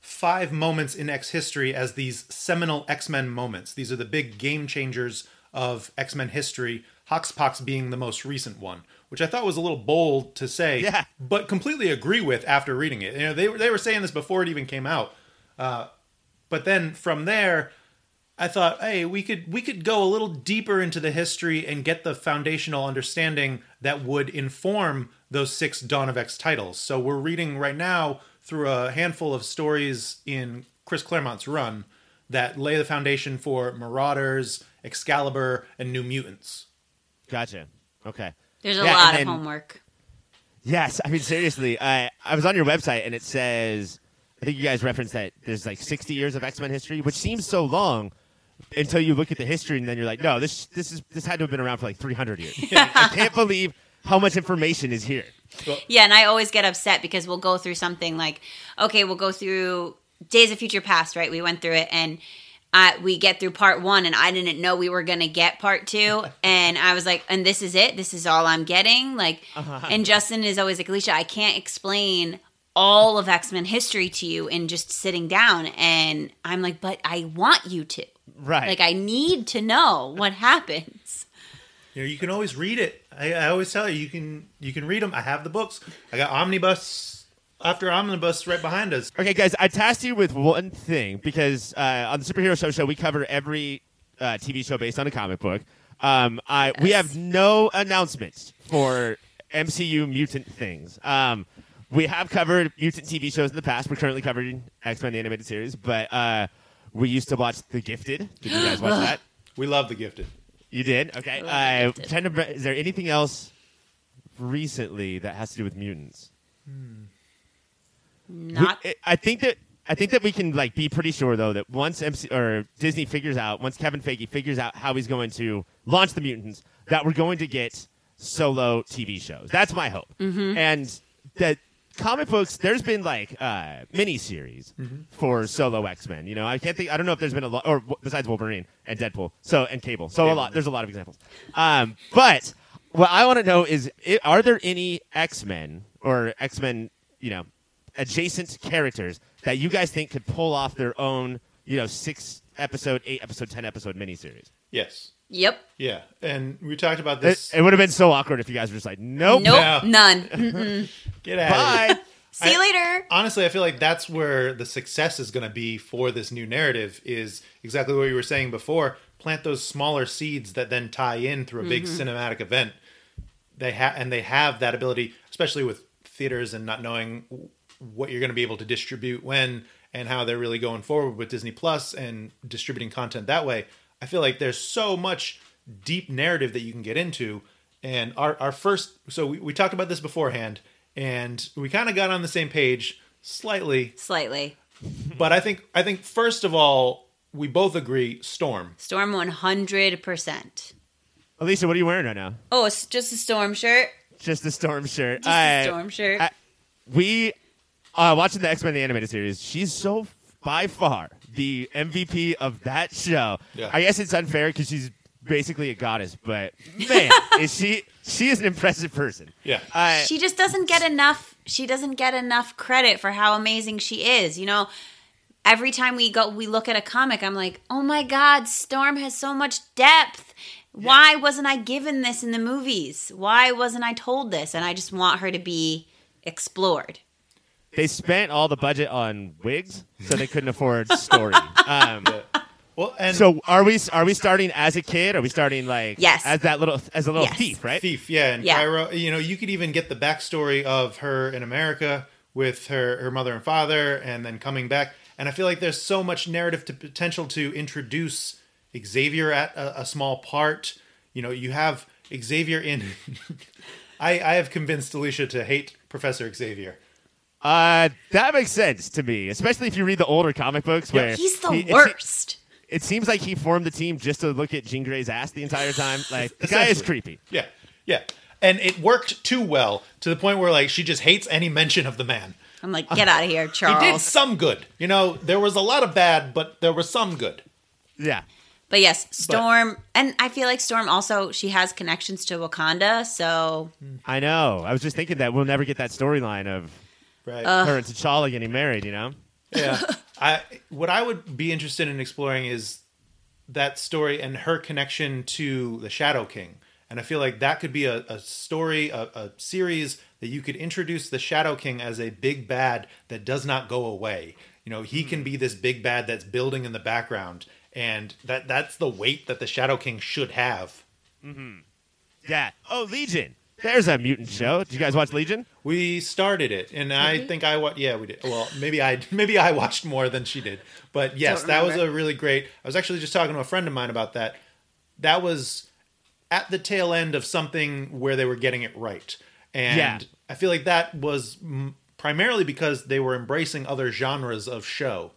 five moments in X history as these seminal X Men moments. These are the big game changers of X Men history, Hoxpox being the most recent one, which I thought was a little bold to say, Yeah. but completely agree with after reading it. You know, they, were- they were saying this before it even came out. Uh, but then from there, I thought, hey, we could we could go a little deeper into the history and get the foundational understanding that would inform those six Dawn of X titles. So we're reading right now through a handful of stories in Chris Claremont's run that lay the foundation for Marauders, Excalibur, and New Mutants. Gotcha. Okay. There's a Yeah, lot and of then- homework. Yes, I mean seriously. I I was on your website and it says I think you guys referenced that there's like 60 years of X Men history, which seems so long until you look at the history and then you're like, no, this this is this had to have been around for like 300 years. I can't believe how much information is here. Yeah, and I always get upset because we'll go through something like, okay, we'll go through Days of Future Past, right? We went through it and uh, we get through part one, and I didn't know we were going to get part two. and I was like, and this is it? This is all I'm getting? Like, and Justin is always like, Alicia, I can't explain all of X Men history to you in just sitting down. And I'm like, but I want you to. Right. Like, I need to know what happens. You know, you can always read it. I, I always tell you, you can you can read them. I have the books. I got omnibus after omnibus right behind us. Okay, guys, I tasked you with one thing because uh, on the Superhero Show Show we cover every uh, TV show based on a comic book. Um, I we have no announcements for MCU mutant things. Um, we have covered mutant TV shows in the past. We're currently covering X Men the animated series, but uh, we used to watch The Gifted. Did you guys watch that? We love the gifted. You did. Okay. Love Uh, Gifted. trying to, is there anything else recently that has to do with mutants? We- Not I- I think that I think that we can like be pretty sure though that once MC or Disney figures out, once Kevin Feige figures out how he's going to launch the mutants, that we're going to get solo TV shows. That's my hope. And that comic books, there's been like uh, mini series for solo X Men. You know, I can't think. I don't know if there's been a lot, or besides Wolverine and Deadpool, so and Cable. So a lot. There's a lot of examples. Um, but what I want to know is, i are there any X Men or X Men, you know, adjacent characters that you guys think could pull off their own, you know, six episode, eight episode, ten episode miniseries? Yes. Yep. Yeah. And we talked about this. it would have been so awkward if you guys were just like, nope, Nope. No. None. Get out of here. bye. See you I- later. honestly, I feel like that's where the success is going to be for this new narrative is exactly what you were saying before. Plant those smaller seeds that then tie in through a big mm-hmm. cinematic event. They have and they have that ability, especially with theaters and not knowing what you're going to be able to distribute when and how they're really going forward with Disney Plus and distributing content that way. I feel like there's so much deep narrative that you can get into. And our, our first, so we, we talked about this beforehand, and we kind of got on the same page slightly. Slightly. But I think I think first of all, we both agree Storm. Storm 100%. Alicia, what are you wearing right now? Oh, it's just a storm shirt. Just a storm shirt. Just I- a storm shirt. I- we uh, watching the X Men the animated series. She's so by far the MVP of that show. Yeah. I guess it's unfair because she's basically a goddess, but man, is she? She is an impressive person. Yeah. I, she just doesn't get enough she doesn't get enough credit for how amazing she is you know every time we go we look at a comic i'm like oh my god storm has so much depth why wasn't i given this in the movies why wasn't i told this and i just want her to be explored they spent all the budget on wigs, so they couldn't afford story. Um, Well, and so are we? Are we starting as a kid? Are we starting like Yes. as that little as a little Yes. thief, right? Thief, yeah, and Yeah. Cairo. You know, you could even get the backstory of her in America with her her mother and father, and then coming back. And I feel like there's so much narrative to potential to introduce Xavier at a, a small part. You know, you have Xavier in. I I have convinced Alicia to hate Professor Xavier. Uh, that makes sense to me, especially if you read the older comic books where he's the he- it worst It, seems like he formed the team just to look at Jean Grey's ass the entire time. Like the guy is creepy. Yeah, yeah, and it worked too well to the point where like she just hates any mention of the man. i'm like get out of here Charles. He did some good. You know, there was a lot of bad, but there was some good. Yeah. But yes, Storm, and I feel like Storm also she has connections to Wakanda, so I know. I was just thinking that we'll never get that storyline of Right. her and T'Challa getting married. You know. yeah. I what I would be interested in exploring is that story and her connection to the Shadow King. And I feel like that could be a, a story, a, a series that you could introduce the Shadow King as a big bad that does not go away. You know, he mm-hmm. can be this big bad that's building in the background, and that that's the weight that the Shadow King should have. Mm-hmm. Yeah. Oh, Legion. There's a mutant show. Did you guys watch Legion? We started it, and I think I wa- yeah we did. Well, maybe I maybe I watched more than she did, but yes, Don't that was a remember. really great. I was actually just talking to a friend of mine about that. That was at the tail end of something where they were getting it right, and Yeah. I feel like that was mm, primarily because they were embracing other genres of show,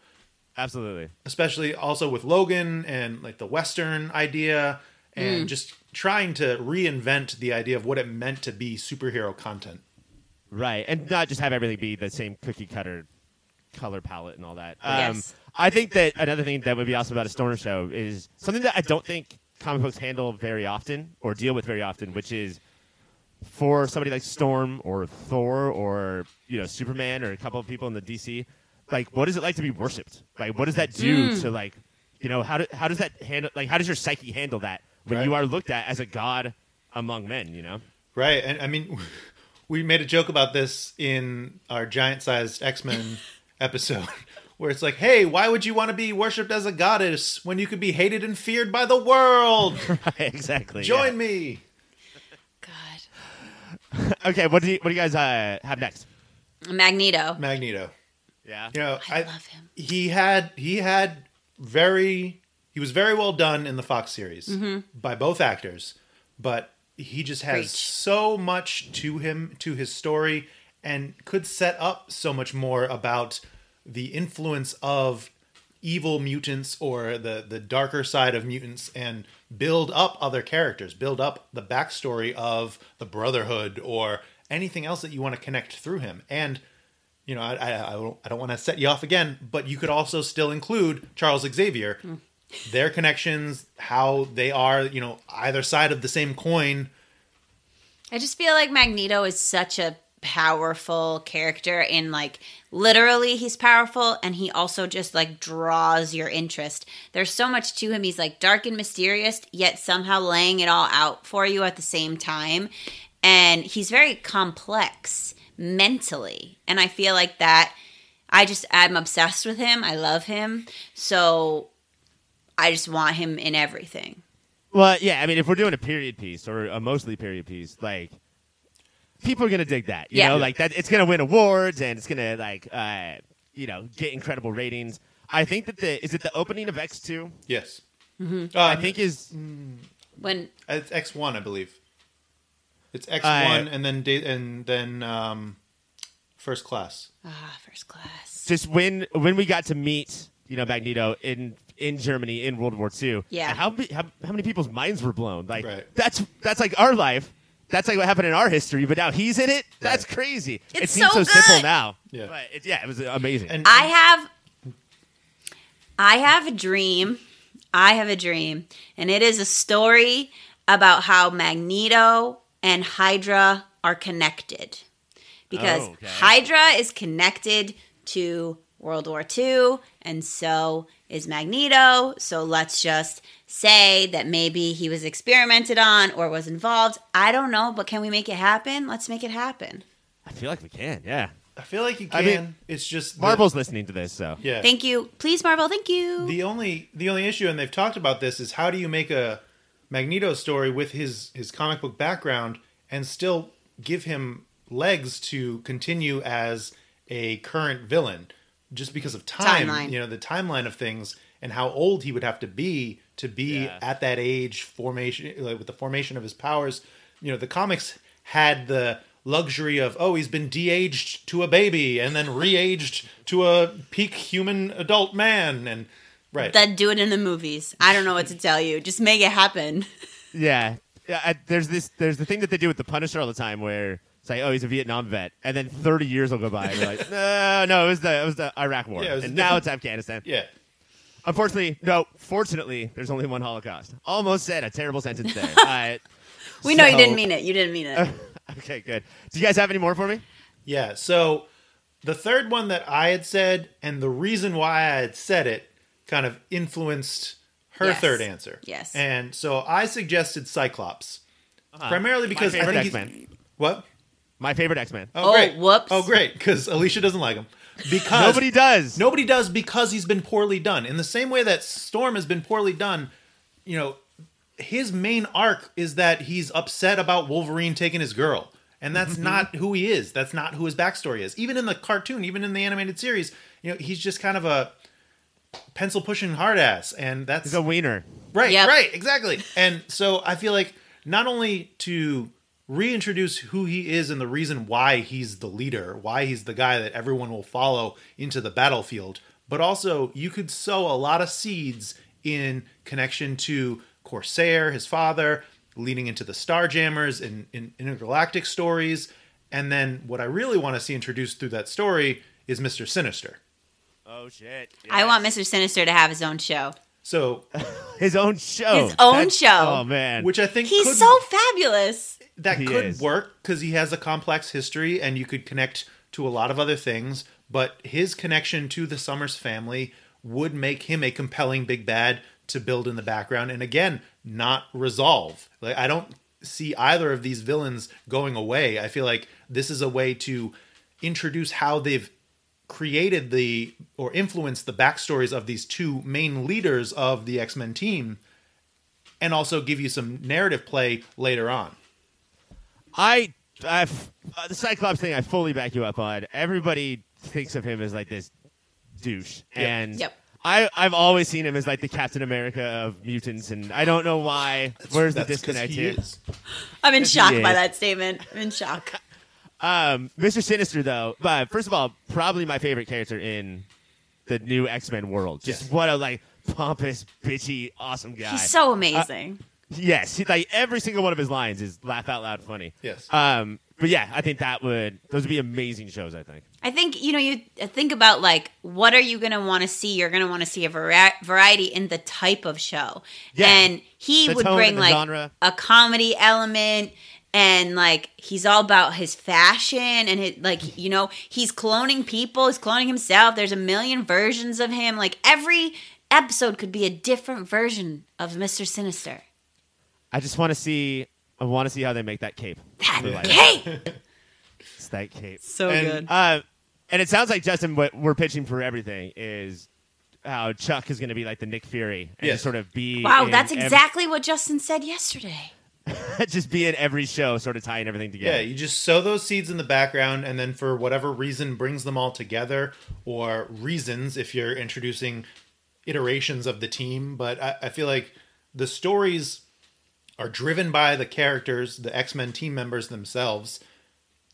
Absolutely. especially also with Logan and like the Western idea, and just trying to reinvent the idea of what it meant to be superhero content. Right, and not just have everything be the same cookie cutter color palette and all that. Um, Yes. I think that another thing that would be awesome about a stoner show is something that I don't think comic books handle very often or deal with very often, which is for somebody like Storm or Thor or you know Superman or a couple of people in the DC. Like, what is it like to be worshipped? Like, what does that do to like, you know, how do, how does that handle? Like, how does your psyche handle that when Right. you are looked at as a god among men? You know. Right, and I mean, we made a joke about this in our giant-sized X-Men episode, where it's like, "Hey, why would you want to be worshipped as a goddess when you could be hated and feared by the world? exactly. Join yeah. me." God. Okay, what do you what do you guys uh, have next? Magneto. Magneto. Yeah. You know, I love him. He had he had very he was very well done in the Fox series mm-hmm. by both actors, but he just has Preach. so much to him to his story and could set up so much more about the influence of evil mutants or the the darker side of mutants and build up other characters build up the backstory of the brotherhood or anything else that you want to connect through him. And you know i i, I don't, I don't want to set you off again but you could also still include charles xavier mm. Their connections how they are you know either side of the same coin I just feel like Magneto is such a powerful character in like literally he's powerful and he also just like draws your interest. There's so much to him. He's like dark and mysterious yet somehow laying it all out for you at the same time. And he's very complex mentally. And I feel like that I just I'm obsessed with him. I love him. So I just want him in everything. Well, yeah. I mean, if we're doing a period piece or a mostly period piece, like people are gonna dig that. You Yeah. know, like that. It's gonna win awards and it's gonna like uh, you know get incredible ratings. I think that the is it the opening of X two? yes Mm-hmm. uh, I think is When it's x1 i believe it's x1 Uh, and then da- and then um first class ah first class. just when when we got to meet you know Magneto in in Germany in World War II. Yeah. how how, how many people's minds were blown? Like Right. that's that's like our life. That's like what happened in our history, but now he's in it. That's crazy. it seems so so, simple now. Yeah. but it, yeah, it was amazing. and I have I have a dream. I have a dream. And it is a story about how Magneto and Hydra are connected. Because Oh, okay. Hydra is connected to World War II, and so is Magneto. So let's just say that maybe he was experimented on or was involved. I don't know, but can we make it happen? Let's make it happen. I feel like we can. Yeah, I feel like you can. I mean, it's just the- Marvel's listening to this, so yeah. Thank you. Please, Marvel, thank you. the only the only issue, and they've talked about this, is how do you make a Magneto story with his his comic book background and still give him legs to continue as a current villain, just because of time. Timeline. You know, the timeline of things and how old he would have to be to be Yeah. at that age formation like with the formation of his powers. You know, the comics had the luxury of oh he's been de-aged to a baby and then re-aged to a peak human adult man and right Then do it in the movies. I don't know what to tell you. Just make it happen. yeah. yeah I, there's this. There's the thing that they do with the Punisher all the time, where it's like, oh, he's a Vietnam vet, and then 30 years will go by, and they're like, no, no, it was the it was the Iraq War, Yeah, it was and now it's Afghanistan. yeah Unfortunately, no. Fortunately, there's only one Holocaust. Almost said a terrible sentence there. uh, We know you didn't mean it. You didn't mean it. Okay, good. Do you guys have any more for me? Yeah. So the third one that I had said, and the reason why I had said it kind of influenced her Yes. third answer. Yes. And so I suggested Cyclops. Primarily because I think X-Men. he's- What? My favorite X Men. Oh, Oh, great. Oh, whoops. Oh, great. Because Alicia doesn't like him. because Nobody does. Nobody does because he's been poorly done. In the same way that Storm has been poorly done, you know, his main arc is that he's upset about Wolverine taking his girl. And that's mm-hmm. not who he is. That's not who his backstory is. Even in the cartoon, even in the animated series, you know, he's just kind of a pencil pushing hard ass. And that's He's a wiener. Right, Yep. right, exactly. And so I feel like not only to reintroduce who he is and the reason why he's the leader, why he's the guy that everyone will follow into the battlefield, but also you could sow a lot of seeds in connection to Corsair, his father, leading into the Starjammers and in, intergalactic stories. And then what I really want to see introduced through that story is Mr. Sinister. Oh shit! I want Mr. Sinister to have his own show. So, his own show. His own That's- show. Oh man. which I think He's could so fabulous. that He could is. work because he has a complex history and you could connect to a lot of other things but his connection to the summers family would make him a compelling big bad to build in the background and again not resolve like i don't see either of these villains going away i feel like this is a way to introduce how they've created the or influenced the backstories of these two main leaders of the x-men team and also give you some narrative play later on I, I, uh, the Cyclops thing, I fully back you up on. Everybody thinks of him as like this douche, and Yep. I, I've always seen him as like the Captain America of mutants, and I don't know why. Where's the disconnect he here? is. I'm in shock by that statement. I'm in shock. Um, Mr. Sinister, though, but first of all, probably my favorite character in the new X Men world. Just Yes. what a like pompous, bitchy, awesome guy. He's so amazing. Yes, he, like every single one of his lines is laugh out loud funny. Yes. Um, but yeah, I think that would those would be amazing shows. I think. I think you know you think about like what are you going to want to see? You're going to want to see a vari- variety in the type of show, Yeah. and he The would bring like genre. a comedy element, and like he's all about his fashion and his like you know he's cloning people, he's cloning himself. There's a million versions of him. Like every episode could be a different version of Mister Sinister. I just want to see. I want to see how they make that cape. That Really like cape, It's that cape. so And- good. Uh, and it sounds like Justin, what we're pitching for everything is how Chuck is going to be like the Nick Fury and Yes. just sort of be. Wow, in that's ev- exactly what Justin said yesterday. just be in every show, sort of tying everything together. Yeah, you just sow those seeds in the background, and then for whatever reason brings them all together, or reasons if you're introducing iterations of the team. But I, I feel like the stories are driven by the characters, the X Men team members themselves.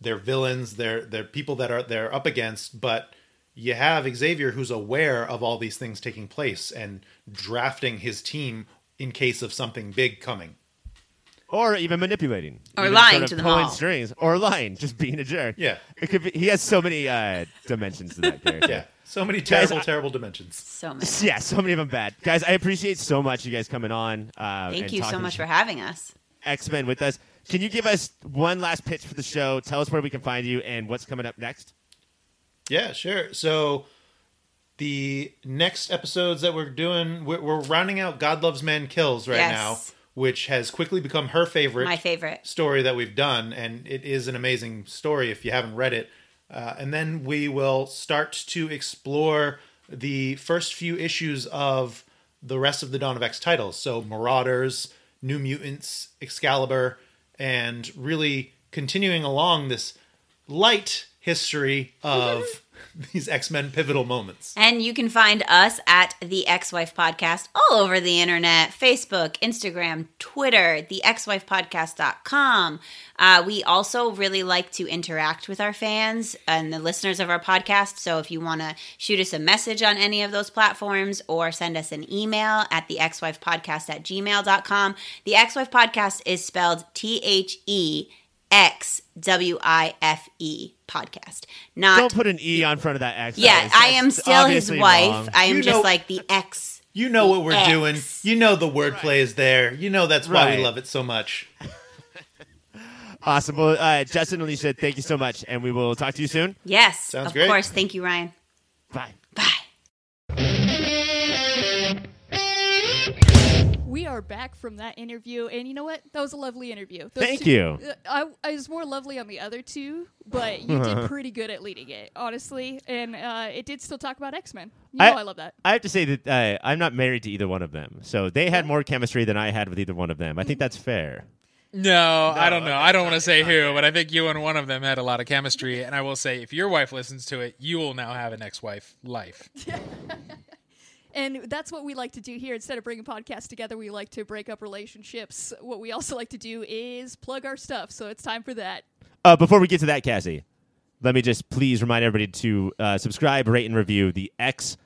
They're villains. They're they're people that are they're up against, but you have Xavier who's aware of all these things taking place and drafting his team in case of something big coming. Or even manipulating, Or Even lying sort of to them pulling all. strings, or lying, just being a jerk. Yeah. it could be. He has so many uh, dimensions to that character. Yeah, so many Guys, terrible, I- terrible dimensions. So many. Yeah, so many of them bad. Guys, I appreciate so much you guys coming on. Uh, Thank and you so talking much for having us. X Men with us. Can you give us one last pitch for the show? Tell us where we can find you and what's coming up next. Yeah, sure. So the next episodes that we're doing, we're, we're rounding out God Loves Man Kills right Yes. now, which has quickly become her favorite My favorite. story that we've done, and it is an amazing story if you haven't read it. Uh, and then we will start to explore the first few issues of the rest of the Dawn of X titles. So Marauders, New Mutants, Excalibur, and really continuing along this light history of these X Men pivotal moments. And you can find us at the X-Wife Podcast all over the internet Facebook, Instagram, Twitter, the xwifepodcast.com. Uh, we also really like to interact with our fans and the listeners of our podcast. So if you want to shoot us a message on any of those platforms or send us an email at the xwifepodcast at gmail.com, the X-Wife Podcast is spelled T H E X W I F E podcast. Not Don't put an E on front of that X. yeah, That is- I am still his wife. wrong. I am You just know- like the X. You know what we're X. doing. You know the wordplay is there. You know that's why we love it so much. Awesome. Well, uh, Justin and Alicia, thank you so much, and we will talk to you soon. Yes, Sounds of great. course. Thank you, Ryan. Bye. Bye. Are are back from that interview, and you know what? That was a lovely interview. Those Thank two- you. uh, I, I was more lovely on the other two, but you did pretty good at leading it, honestly. And uh, it did still talk about X Men. You know, I, love that. I have to say that uh, I'm not married to either one of them, so they had more chemistry than I had with either one of them. I think that's fair. No, I don't know. I don't want to say who, but I think you and one of them had a lot of chemistry. And I will say, if your wife listens to it, you will now have an ex-wife life. And that's what we like to do here. Instead of bringing podcasts together, we like to break up relationships. What we also like to do is plug our stuff. So it's time for that. Uh, before we get to that, Cassie, let me just please remind everybody to uh, subscribe, rate, and review the Ex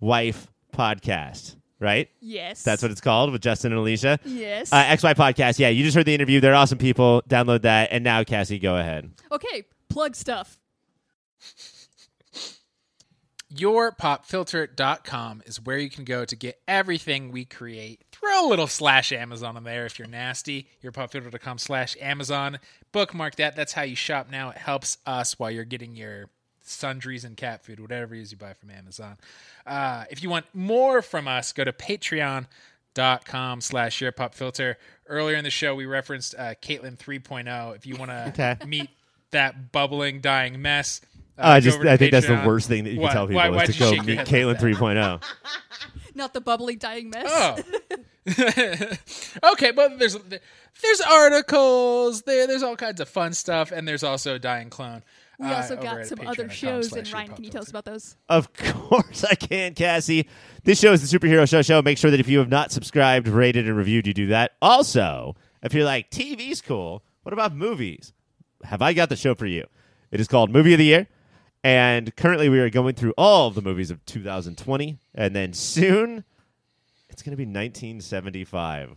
Wife Podcast. Right? Yes. That's what it's called with Justin and Alicia. Yes. Uh, XY Podcast. Yeah, you just heard the interview. They're awesome people. Download that. And now, Cassie, go ahead. okay, plug stuff. yourpopfilter.com is where you can go to get everything we create. Throw a little slash Amazon in there if you're nasty. Yourpopfilter.com slash Amazon. Bookmark that. That's how you shop now. It helps us while you're getting your sundries and cat food, whatever it is you buy from Amazon. Uh, if you want more from us, go to patreon.com slash yourpopfilter. Earlier in the show, we referenced uh, Katelynn 3.0. If you want to Okay. meet that bubbling, dying mess, I just I think that's the Patreon. worst thing that you What? can tell people Why- is why'd to you go shake your meet head Katelynn like that? 3.0. Not the bubbly dying mess. Oh. okay, but there's there's articles there. There's all kinds of fun stuff, and there's also Dying Clone. we uh, also over got at some other patreon.com shows. slash And Ryan, can you tell us about those? Of course I can, Cassie. This show is the Superhero Show Show. Make sure that if you have not subscribed, rated, and reviewed, you do that. Also, if you're like, TV's cool, what about movies? Have I got the show for you? It is called Movie of the Year. And currently we are going through all of the movies of 2020. And then soon, it's going to be 1975.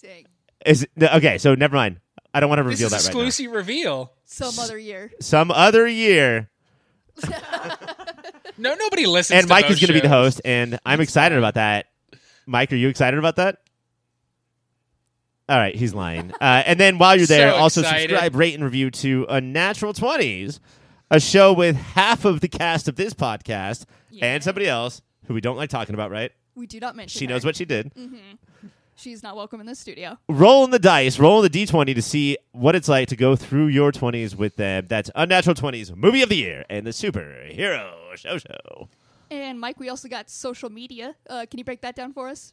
Dang. Is it, Okay, so never mind. I don't want to This reveal is that right now. exclusive reveal. Some other year. Some other year. No, nobody listens. and to Mike those is going to be the shows. host, and I'm excited about that. Mike, are you excited about that? All right, he's lying. Uh, and then while you're there, So also excited. subscribe, rate, and review to Unnatural Twenties, a show with half of the cast of this podcast Yeah. and somebody else who we don't like talking about. Right? We do not mention She her. knows what she did. She's not welcome in the studio. Rolling the dice, rolling the d20 to see what it's like to go through your 20s with them. That's Unnatural 20s, Movie of the Year, and the Superhero Show Show. And Mike, we also got social media. Uh, can you break that down for us?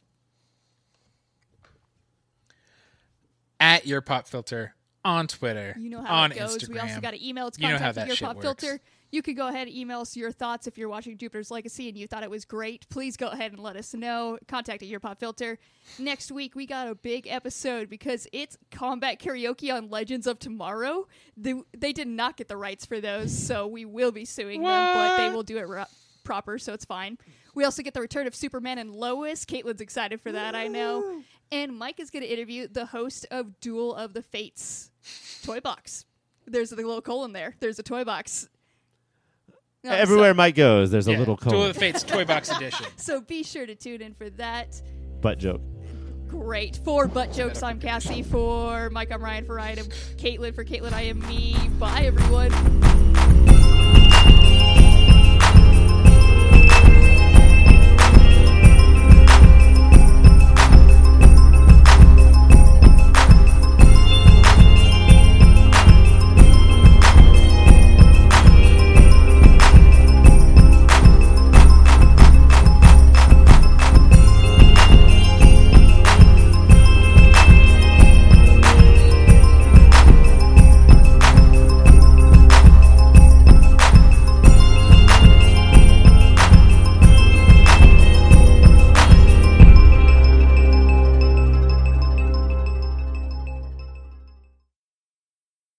at your pop filter on Twitter, You know how on it goes. Instagram. We also got an email. It's You know how contact that your pop works. filter. You can go ahead and email us your thoughts if you're watching Jupiter's Legacy and you thought it was great. Please go ahead and let us know. Contact at your pop filter. Next week we got a big episode because it's combat karaoke on Legends of Tomorrow. They, they did not get the rights for those, so we will be suing them, but they will do it ro- proper, so it's fine. We also get the return of Superman and Lois. Katelynn's excited for that, I know. And Mike is going to interview the host of Duel of the Fates toy box. There's a little colon there. There's a toy box. Uh, Everywhere Mike goes, there's a Yeah, little Duel colon. of the Fates Toy Box Edition. So, so be sure to tune in for that. butt joke. Great. For Butt Jokes, I'm Cassie. For Mike, I'm Ryan. For Ryan, I'm Katelynn. For Katelynn, I am me. Bye, everyone.